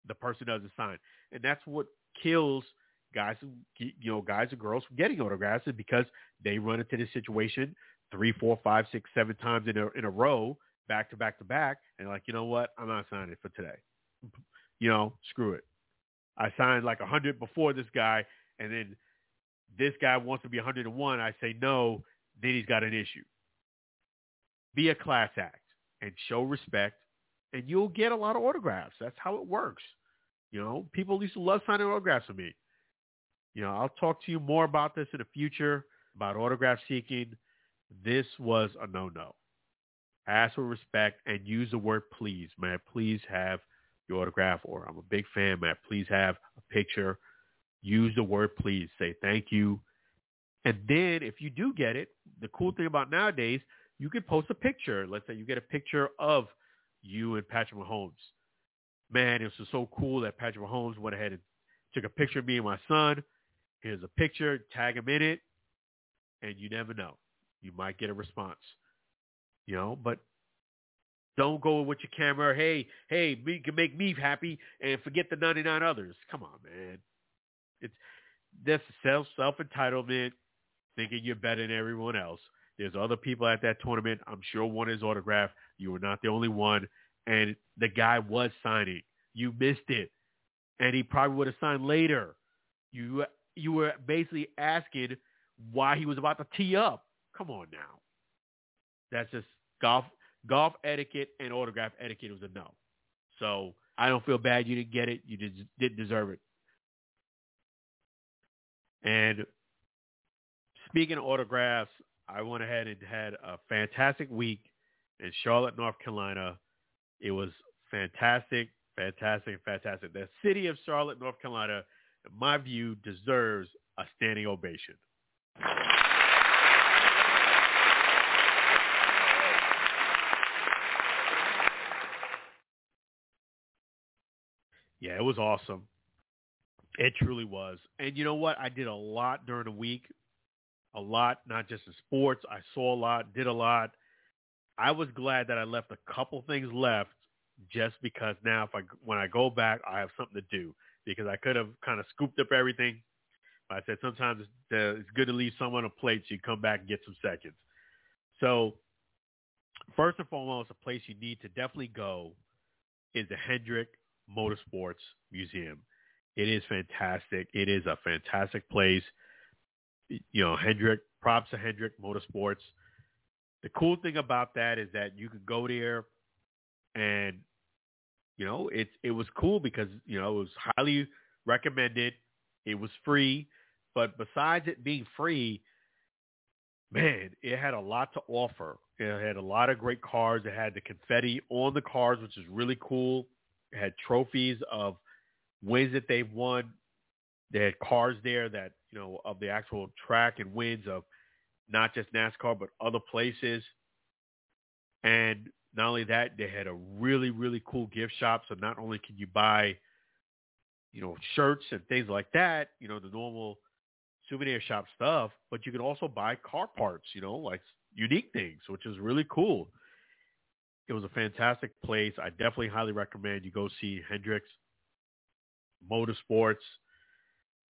The person doesn't sign. And that's what kills guys, you know, guys and girls from getting autographs is because they run into this situation three, four, five, six, seven times in a in a row, back to back to back, and like, you know what, I'm not signing it for today. You know, screw it. I signed like a hundred before this guy, and then this guy wants to be 101. I say no, then he's got an issue. Be a class act and show respect, and you'll get a lot of autographs. That's how it works. You know, people used to love signing autographs with me. You know, I'll talk to you more about this in the future about autograph seeking. This was a no-no. Ask for respect and use the word please. May I please have your autograph or I'm a big fan. May I please have a picture? Use the word please. Say thank you. And then if you do get it, the cool thing about nowadays, you can post a picture. Let's say you get a picture of you and Patrick Mahomes. Man, it was so cool that Patrick Mahomes went ahead and took a picture of me and my son. Here's a picture, tag him in it, and you never know. You might get a response. You know, but don't go with your camera. Hey, hey, me can make me happy and forget the 99 others. Come on, man. It's that's self self entitlement, thinking you're better than everyone else. There's other people at that tournament. I'm sure one is autographed. You were not the only one. And the guy was signing. You missed it. And he probably would have signed later. You you were basically asking why he was about to tee up. Come on now. That's just golf golf etiquette and autograph etiquette was a no. So I don't feel bad you didn't get it. You did, didn't deserve it. And speaking of autographs, I went ahead and had a fantastic week in Charlotte, North Carolina. It was fantastic, fantastic, fantastic. The city of Charlotte, North Carolina, in my view, deserves a standing ovation. Yeah, it was awesome. It truly was. And you know what? I did a lot during the week a lot, not just in sports. I saw a lot, did a lot. I was glad that I left a couple things left just because now if I when I go back, I have something to do because I could have kind of scooped up everything. But I said sometimes it's, good to leave someone a plate so you come back and get some seconds. So first and foremost, a place you need to definitely go is the Hendrick Motorsports Museum. It is fantastic. It is a fantastic place you know, Hendrick, props to Hendrick Motorsports. The cool thing about that is that you could go there and, you know, it, it was cool because, you know, it was highly recommended. It was free. But besides it being free, man, it had a lot to offer. It had a lot of great cars. It had the confetti on the cars, which is really cool. It had trophies of wins that they've won. They had cars there that you know, of the actual track and wins of not just NASCAR, but other places. And not only that, they had a really, really cool gift shop. So not only can you buy, you know, shirts and things like that, you know, the normal souvenir shop stuff, but you can also buy car parts, you know, like unique things, which is really cool. It was a fantastic place. I definitely highly recommend you go see Hendricks Motorsports.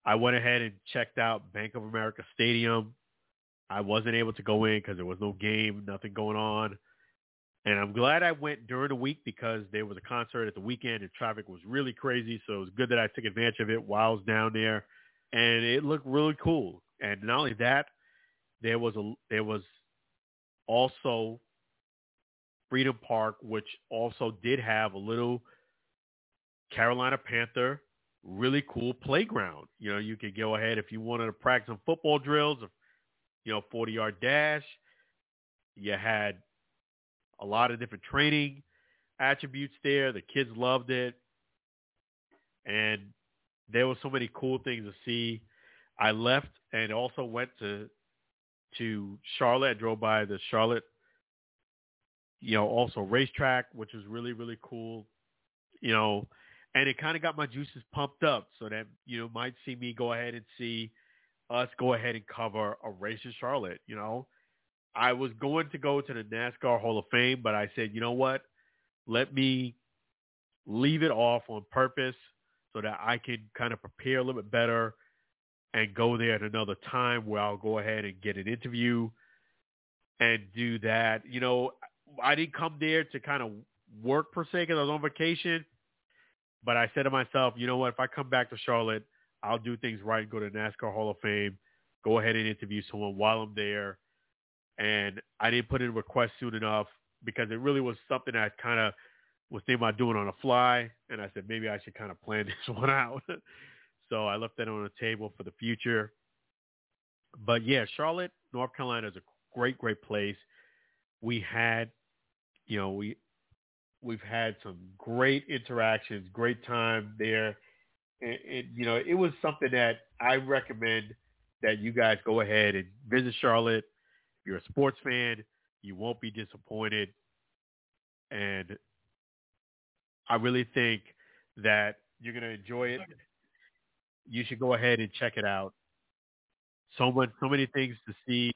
I went ahead and checked out Bank of America Stadium. I wasn't able to go in because there was no game, nothing going on. And I'm glad I went during the week because there was a concert at the weekend and traffic was really crazy. So it was good that I took advantage of it while I was down there. And it looked really cool. And not only that, there was a there was also Freedom Park, which also did have a little Carolina Panther, really cool playground. You know, you could go ahead if you wanted to practice some football drills, or you know, 40 yard dash. You had a lot of different training attributes there. The kids loved it. And there were so many cool things to see. I left and also went to to Charlotte. I drove by the Charlotte, you know, also racetrack, which was really, really cool. You know, and it kind of got my juices pumped up so that, you know, might see me go ahead and see us go ahead and cover a race in Charlotte, you know. I was going to go to the NASCAR Hall of Fame, but I said, you know what? Let me leave it off on purpose so that I can kind of prepare a little bit better and go there at another time where I'll go ahead and get an interview and do that. You know, I didn't come there to kind of work per se because I was on vacation, but I said to myself, you know what? If I come back to Charlotte, I'll do things right and go to NASCAR Hall of Fame, go ahead and interview someone while I'm there. And I didn't put in a request soon enough because it really was something I kind of was thinking about doing on the fly. And I said, maybe I should kind of plan (laughs) this one out. So I left that on the table for the future. But yeah, Charlotte, North Carolina is a great, great place. We had, you know, we we've had some great interactions, great time there. And, and you know, it was something that I recommend that you guys go ahead and visit Charlotte. You're a sports fan, you won't be disappointed. And I really think that you're going to enjoy it you should go ahead and check it out. So much, so many things to see.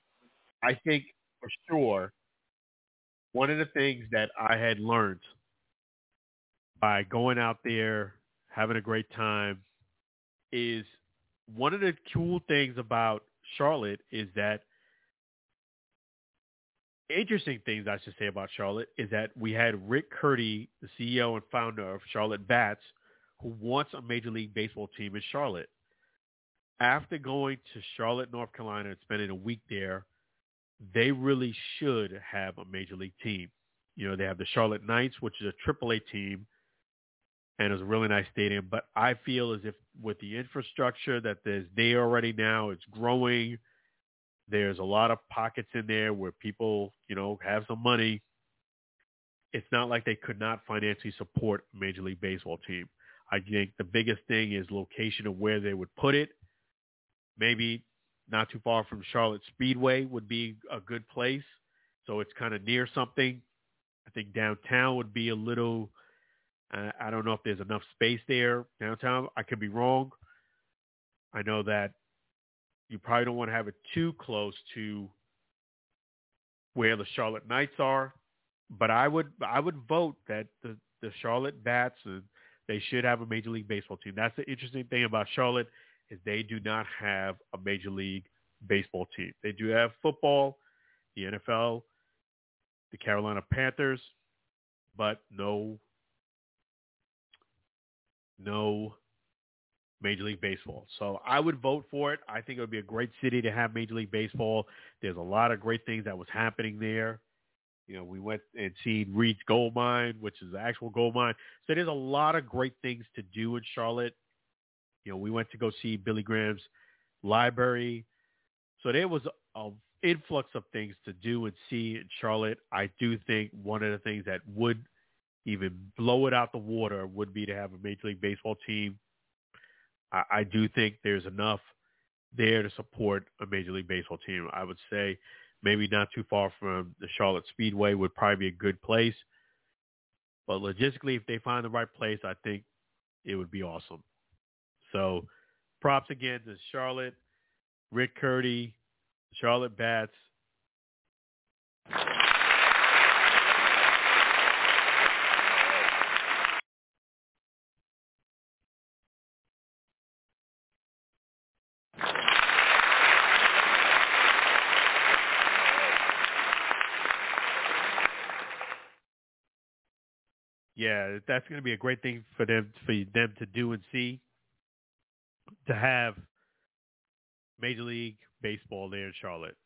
I think for sure, one of the things that I had learned by going out there, having a great time, is one of the cool things about Charlotte is that interesting things I should say about Charlotte is that we had Rick Curdy, the CEO and founder of Charlotte Bats, who wants a Major League Baseball team in Charlotte. After going to Charlotte, North Carolina, and spending a week there, they really should have a Major League team. You know, they have the Charlotte Knights, which is a AAA team, and it's a really nice stadium. But I feel as if with the infrastructure that there's there already now, it's growing. There's a lot of pockets in there where people, you know, have some money. It's not like they could not financially support a Major League Baseball team. I think the biggest thing is location of where they would put it. Maybe not too far from Charlotte Speedway would be a good place. So it's kind of near something. I think downtown would be a little, uh, I don't know if there's enough space there downtown. I could be wrong. I know that you probably don't want to have it too close to where the Charlotte Knights are, but I would I would vote that the the Charlotte Bats and they should have a Major League Baseball team. That's the interesting thing about Charlotte is they do not have a Major League Baseball team. They do have football, the NFL, the Carolina Panthers, but no no Major League Baseball. So I would vote for it. I think it would be a great city to have Major League Baseball. There's a lot of great things that was happening there. You know, we went and seen Reed's Gold Mine, which is the actual gold mine. So there's a lot of great things to do in Charlotte. You know, we went to go see Billy Graham's library. So there was an influx of things to do and see in Charlotte. I do think one of the things that would even blow it out the water would be to have a Major League Baseball team. I, I do think there's enough there to support a Major League Baseball team. I would say maybe not too far from the Charlotte Speedway would probably be a good place. But logistically, if they find the right place, I think it would be awesome. So props again to Charlotte, Rick Curdy, Charlotte Bats. Yeah, that's going to be a great thing for them for them to do and see. To have Major League Baseball there in Charlotte,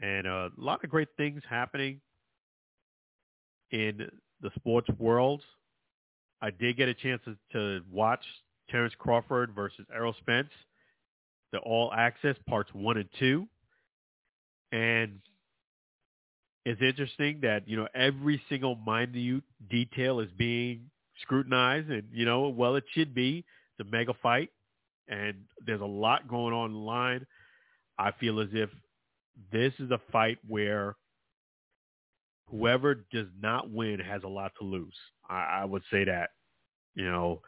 and a lot of great things happening in the sports world. I did get a chance to, to watch Terrence Crawford versus Errol Spence, the All Access parts one and two, and it's interesting that you know every single minute detail is being scrutinized, and you know, well, it should be. It's a mega fight, and there's a lot going on in the line. I feel as if this is a fight where whoever does not win has a lot to lose. I, I would say that. You know,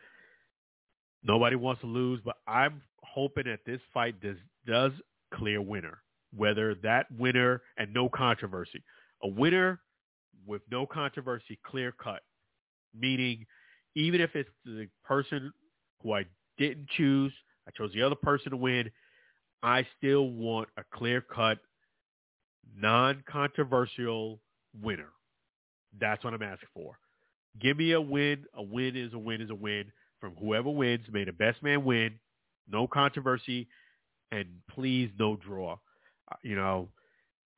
nobody wants to lose, but I'm hoping that this fight does does clear winner. Whether that winner and no controversy, a winner with no controversy, clear cut, meaning even if it's the person who I didn't choose, I chose the other person to win, I still want a clear cut, non-controversial winner. That's what I'm asking for. Give me a win. A win is a win is a win from whoever wins. May the best man win. No controversy, and please no draw. Uh, you know,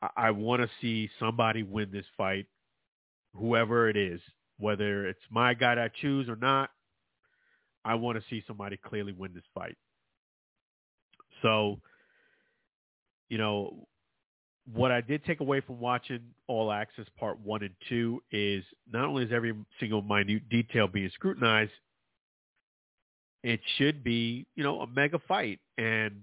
I, I want to see somebody win this fight, whoever it is, whether it's my guy that I choose or not. I want to see somebody clearly win this fight. So, you know, what I did take away from watching All Access Part 1 and 2 is not only is every single minute detail being scrutinized, it should be, you know, a mega fight. And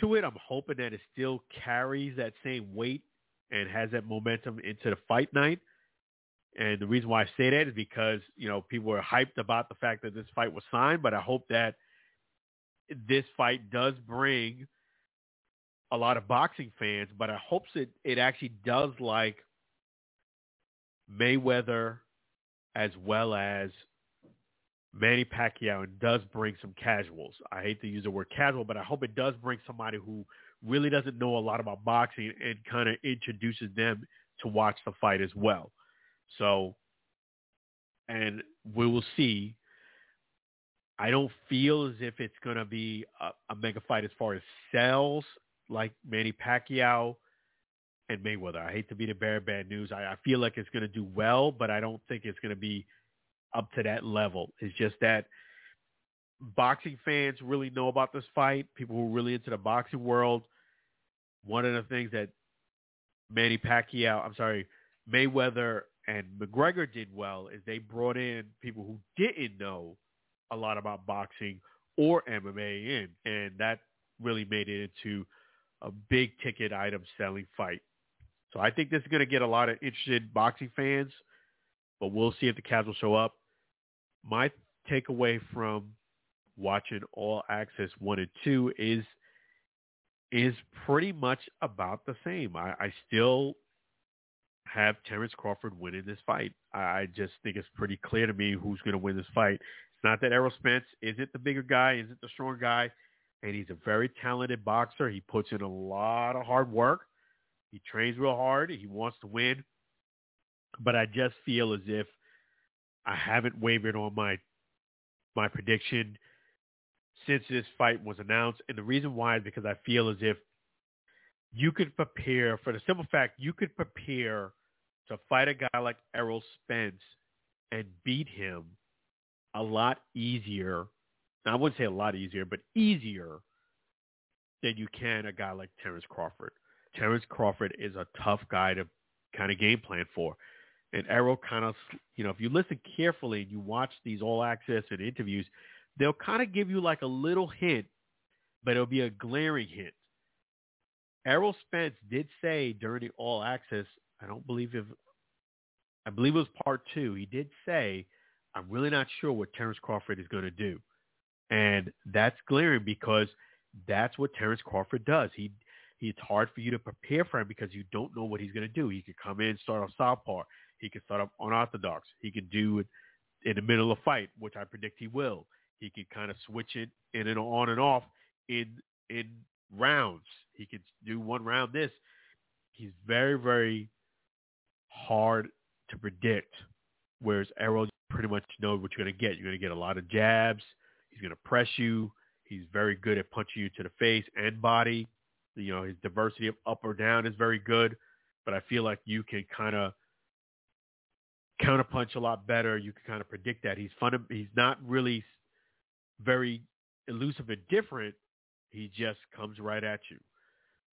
to it, I'm hoping that it still carries that same weight and has that momentum into the fight night. And the reason why I say that is because, you know, people were hyped about the fact that this fight was signed, but I hope that this fight does bring a lot of boxing fans, but I hope it, it actually does like Mayweather as well as Manny Pacquiao and does bring some casuals. I hate to use the word casual, but I hope it does bring somebody who really doesn't know a lot about boxing and kind of introduces them to watch the fight as well. So, and we will see. I don't feel as if it's going to be a, a mega fight as far as sales like Manny Pacquiao and Mayweather. I hate to be the bearer of bad news. I, I feel like it's going to do well, but I don't think it's going to be up to that level. It's just that boxing fans really know about this fight. People who are really into the boxing world. One of the things that Manny Pacquiao, I'm sorry, Mayweather and McGregor did well is they brought in people who didn't know a lot about boxing or MMA in, and that really made it into a big ticket item selling fight. So I think this is going to get a lot of interested boxing fans, but we'll see if the Cavs will show up. My takeaway from watching All Access 1 and 2 is is pretty much about the same. I, I still have Terrence Crawford winning this fight. I just think it's pretty clear to me who's going to win this fight. It's not that Errol Spence isn't the bigger guy, isn't the stronger guy and he's a very talented boxer. He puts in a lot of hard work. He trains real hard. He wants to win. But I just feel as if I haven't wavered on my my prediction since this fight was announced. And the reason why is because I feel as if you could prepare for the simple fact you could prepare to fight a guy like Errol Spence and beat him a lot easier I wouldn't say a lot easier, but easier than you can a guy like Terrence Crawford. Terrence Crawford is a tough guy to kind of game plan for. And Errol kind of, you know, if you listen carefully and you watch these all access and interviews, they'll kind of give you like a little hint, but it'll be a glaring hint. Errol Spence did say during the all access, I don't believe if, I believe it was part two, he did say, I'm really not sure what Terrence Crawford is going to do. And that's glaring because that's what Terrence Crawford does. He, he it's hard for you to prepare for him because you don't know what he's going to do. He could come in, start off southpaw. He could start off unorthodox. He could do it in the middle of a fight, which I predict he will. He can kind of switch it in and on and off in in rounds. He could do one round this. He's very, very hard to predict. Whereas Errol, pretty much know what you're going to get. You're going to get a lot of jabs. He's going to press you. He's very good at punching you to the face and body. You know, his diversity of up or down is very good. But I feel like you can kind of counterpunch a lot better. You can kind of predict that he's fun. He's not really very elusive and different. He just comes right at you.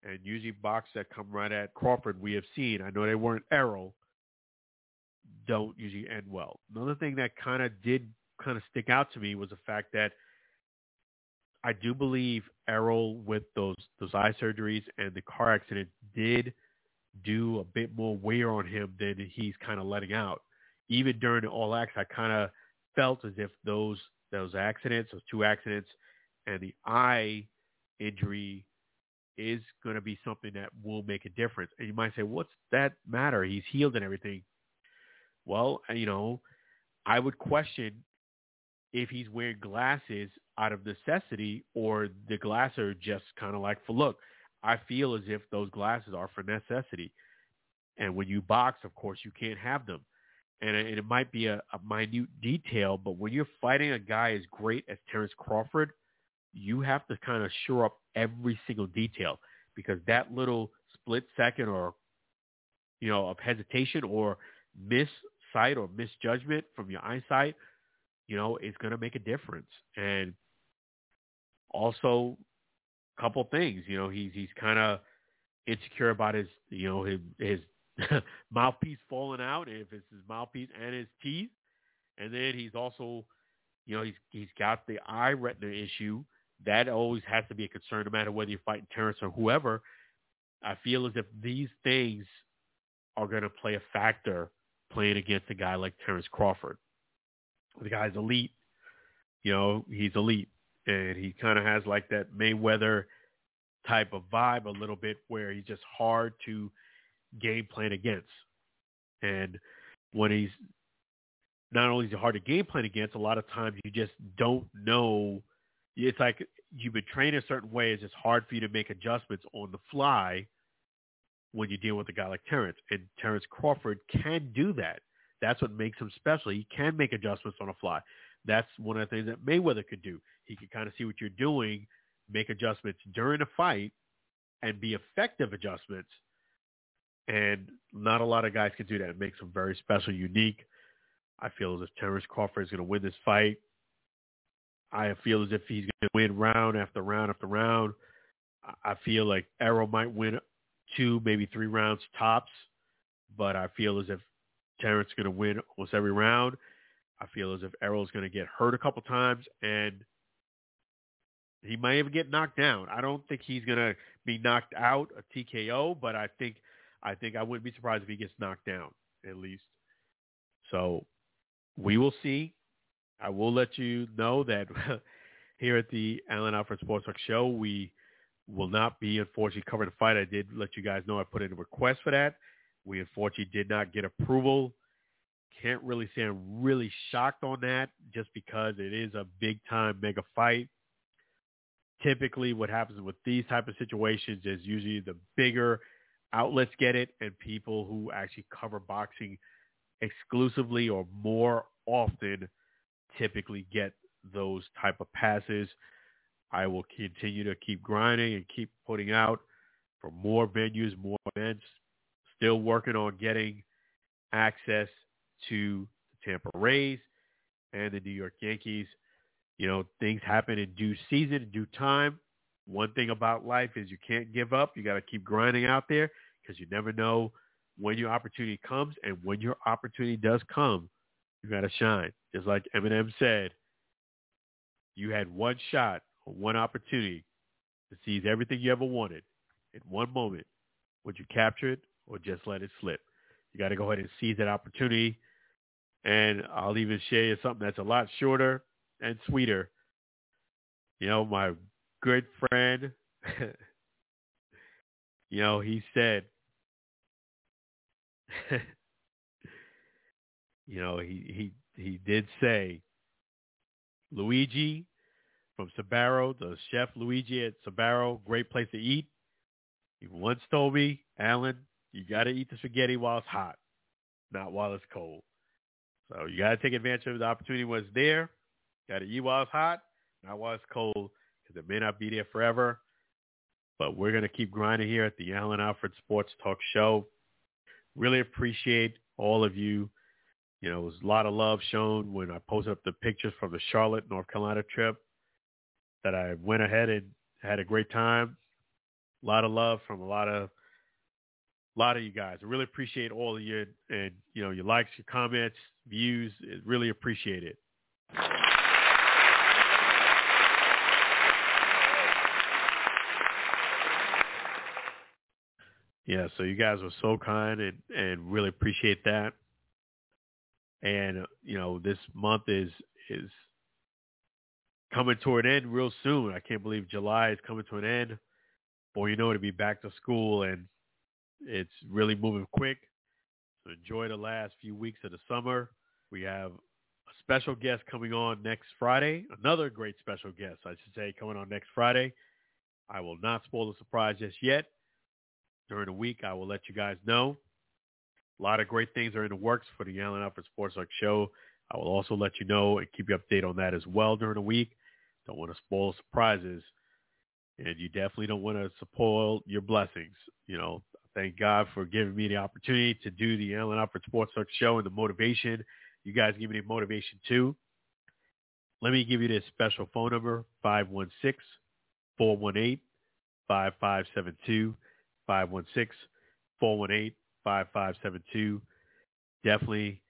And usually box that come right at Crawford, we have seen. I know they weren't Errol. Don't usually end well. Another thing that kind of did kind of stick out to me was the fact that I do believe Errol with those those eye surgeries and the car accident did do a bit more wear on him than he's kind of letting out. Even during the All Access, I kind of felt as if those those accidents, those two accidents, and the eye injury is going to be something that will make a difference. And you might say, what's that matter? He's healed and everything. Well, uh, you know, I would question if he's wearing glasses out of necessity or the glasses are just kind of like for look. I feel as if those glasses are for necessity. And when you box, of course, you can't have them. And it, it might be a, a minute detail, but when you're fighting a guy as great as Terrence Crawford, you have to kind of shore up every single detail because that little split second or, you know, of hesitation or miss sight or misjudgment from your eyesight – you know, is going to make a difference. And also, a couple things, you know, he's he's kind of insecure about his, you know, his his (laughs) mouthpiece falling out, if it's his mouthpiece and his teeth, and then he's also, you know, he's he's got the eye retina issue. That always has to be a concern, no matter whether you're fighting Terrence or whoever. I feel as if these things are going to play a factor playing against a guy like Terrence Crawford. The guy's elite. You know, he's elite. And he kind of has like that Mayweather type of vibe a little bit where he's just hard to game plan against. And when he's not only is he hard to game plan against, a lot of times you just don't know. It's like you've been trained a certain way. It's just hard for you to make adjustments on the fly when you deal with a guy like Terrence. And Terrence Crawford can do that. That's what makes him special. He can make adjustments on the fly. That's one of the things that Mayweather could do. He could kind of see what you're doing, make adjustments during a fight, and be effective adjustments. And not a lot of guys can do that. It makes him very special, unique. I feel as if Terrence Crawford is going to win this fight. I feel as if he's going to win round after round after round. I feel like Errol might win two, maybe three rounds tops, but I feel as if Terrence is going to win almost every round. I feel as if Errol is going to get hurt a couple times, and he might even get knocked down. I don't think he's going to be knocked out a TKO, but I think I think I wouldn't be surprised if he gets knocked down at least. So we will see. I will let you know that (laughs) here at the Alan Alfred Sports Talk Show, we will not be unfortunately covering the fight. I did let you guys know I put in a request for that. We unfortunately did not get approval. Can't really say I'm really shocked on that just because it is a big time mega fight. Typically what happens with these type of situations is usually the bigger outlets get it and people who actually cover boxing exclusively or more often typically get those type of passes. I will continue to keep grinding and keep putting out for more venues, more events, still working on getting access to the Tampa Rays and the New York Yankees. You know, things happen in due season, in due time. One thing about life is you can't give up. You got to keep grinding out there because you never know when your opportunity comes. And when your opportunity does come, you got to shine. Just like Eminem said, you had one shot or one opportunity to seize everything you ever wanted in one moment. Would you capture it or just let it slip. You got to go ahead and seize that opportunity. And I'll even share you something that's a lot shorter and sweeter. You know, my good friend, (laughs) you know, he said, (laughs) you know, he, he, he did say, Luigi from Sbarro, the chef Luigi at Sbarro, great place to eat. He once told me, Alan, you got to eat the spaghetti while it's hot, not while it's cold. So you got to take advantage of the opportunity when it's there. Got to eat while it's hot, not while it's cold, because it may not be there forever. But we're going to keep grinding here at the Alan Alfred Sports Talk Show. Really appreciate all of you You know, was a lot of love shown when I posted up the pictures from the Charlotte, North Carolina trip. That I went ahead and had a great time. A lot of love from a lot of a lot of you guys. I really appreciate all of you and you know your likes, your comments, views. Really appreciate it. Yeah, so you guys were so kind and and really appreciate that. And uh, you know, this month is is coming to an end real soon. I can't believe July is coming to an end. Boy, you know to be back to school and it's really moving quick. So enjoy the last few weeks of the summer. We have a special guest coming on next Friday. Another great special guest, I should say, coming on next Friday. I will not spoil the surprise just yet. During the week, I will let you guys know. A lot of great things are in the works for the Alan Alfred Sports Talk show. I will also let you know and keep you updated on that as well during the week. Don't want to spoil surprises. And you definitely don't want to spoil your blessings. You know, thank God for giving me the opportunity to do the Alan Alfred Sports Talk show and the motivation. You guys give me the motivation too. Let me give you this special phone number, 516-418-5572, 516-418-5572. Definitely,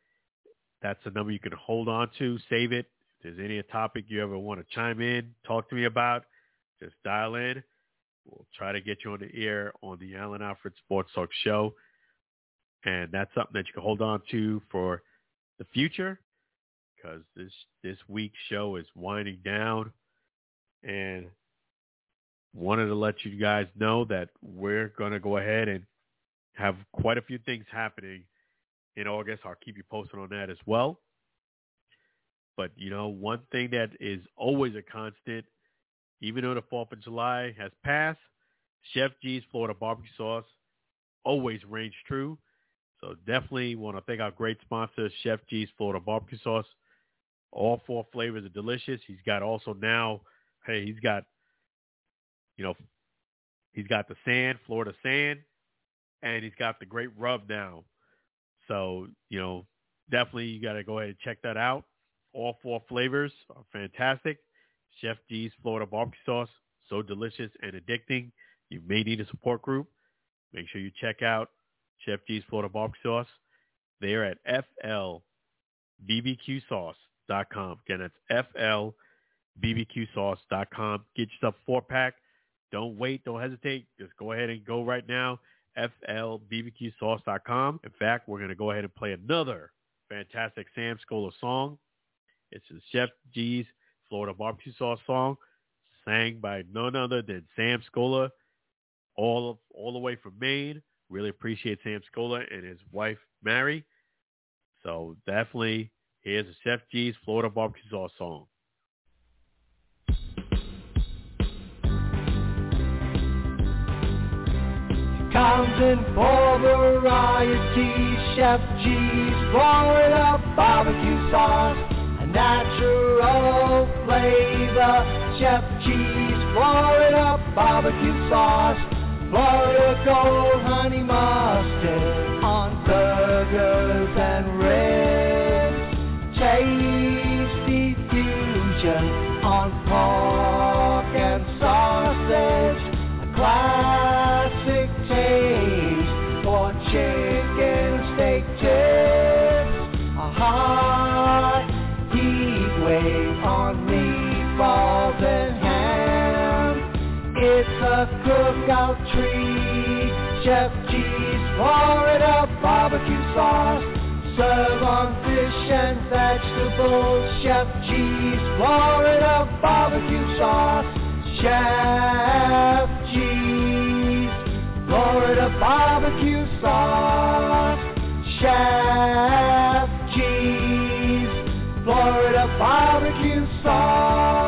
that's a number you can hold on to. Save it. If there's any topic you ever want to chime in, talk to me about, just dial in. We'll try to get you on the air on the Alan Alfred Sports Talk show. And that's something that you can hold on to for the future because this this week's show is winding down and wanted to let you guys know that we're going to go ahead and have quite a few things happening in August. I'll keep you posted on that as well. But, you know, one thing that is always a constant, even though the 4th of July has passed, Chef G's Florida barbecue sauce always reigns true. So definitely want to thank our great sponsor, Chef G's Florida barbecue sauce. All four flavors are delicious. He's got also now, hey, he's got you know, he's got the sand, Florida sand, and he's got the great rub now. So, you know, definitely you got to go ahead and check that out. All four flavors are fantastic. Chef G's Florida barbecue sauce, so delicious and addicting. You may need a support group. Make sure you check out Chef G's Florida barbecue sauce. They're at flbbqsauce.com. Again, that's flbbqsauce.com. Get yourself a four pack. Don't wait. Don't hesitate. Just go ahead and go right now. FLBBQSauce.com. In fact, we're going to go ahead and play another fantastic Sam Scola song. It's the Chef G's Florida Barbecue Sauce song, sang by none other than Sam Scola, all all the way from Maine. Really appreciate Sam Scola and his wife Mary. So definitely, here's a Chef G's Florida Barbecue Sauce song. Counting for variety, Chef G's Florida barbecue sauce, a natural flavor. Chef G's Florida barbecue sauce, Florida gold honey mustard on burgers and Florida barbecue sauce. Serve on fish and vegetables. Chef G's Florida barbecue sauce. Chef G's Florida barbecue sauce. Chef G's Florida barbecue sauce.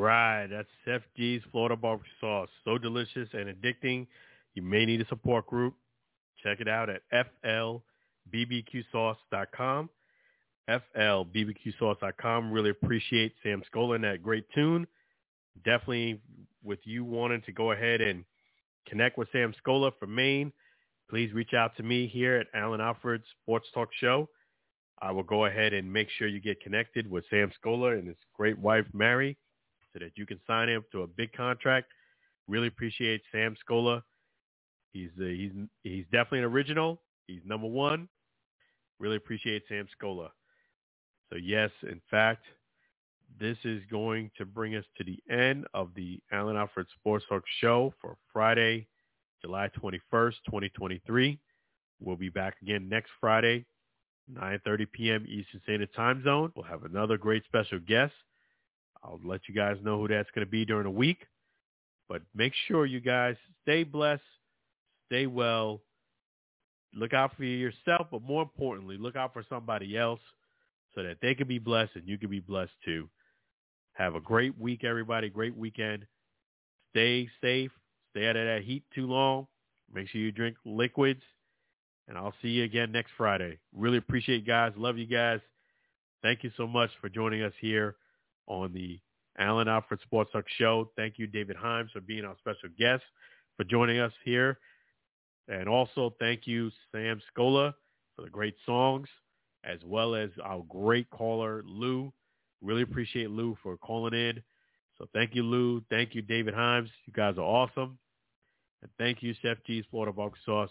Right, that's Chef G's Florida barbecue sauce. So delicious and addicting. You may need a support group. Check it out at flbbqsauce.com. FLBBQSauce.com. Really appreciate Sam Scola and that great tune. Definitely with you wanting to go ahead and connect with Sam Scola from Maine, please reach out to me here at Alan Alfred Sports Talk Show. I will go ahead and make sure you get connected with Sam Scola and his great wife, Mary, so that you can sign him to a big contract. Really appreciate Sam Scola. He's uh, he's he's definitely an original. He's number one. Really appreciate Sam Scola. So yes, in fact, this is going to bring us to the end of the Alan Alfred Sports Talk show for Friday, July 21st, 2023. We'll be back again next Friday, 9.30 p.m. Eastern Standard Time Zone. We'll have another great special guest. I'll let you guys know who that's going to be during the week. But make sure you guys stay blessed, stay well, look out for yourself, but more importantly, look out for somebody else so that they can be blessed and you can be blessed too. Have a great week, everybody. Great weekend. Stay safe. Stay out of that heat too long. Make sure you drink liquids. And I'll see you again next Friday. Really appreciate you guys. Love you guys. Thank you so much for joining us here on the Alan Alfred Sports Talk Show. Thank you, David Himes, for being our special guest, for joining us here. And also thank you, Sam Scola, for the great songs as well as our great caller, Lou. Really appreciate Lou for calling in. So thank you, Lou. Thank you, David Himes. You guys are awesome. And thank you, Chef G's Florida Barbecue Sauce.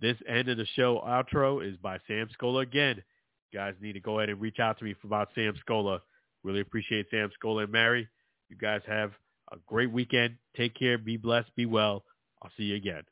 This end of the show outro is by Sam Scola again. You guys need to go ahead and reach out to me for about Sam Scola. Really appreciate Sam Scola and Mary. You guys have a great weekend. Take care. Be blessed. Be well. I'll see you again.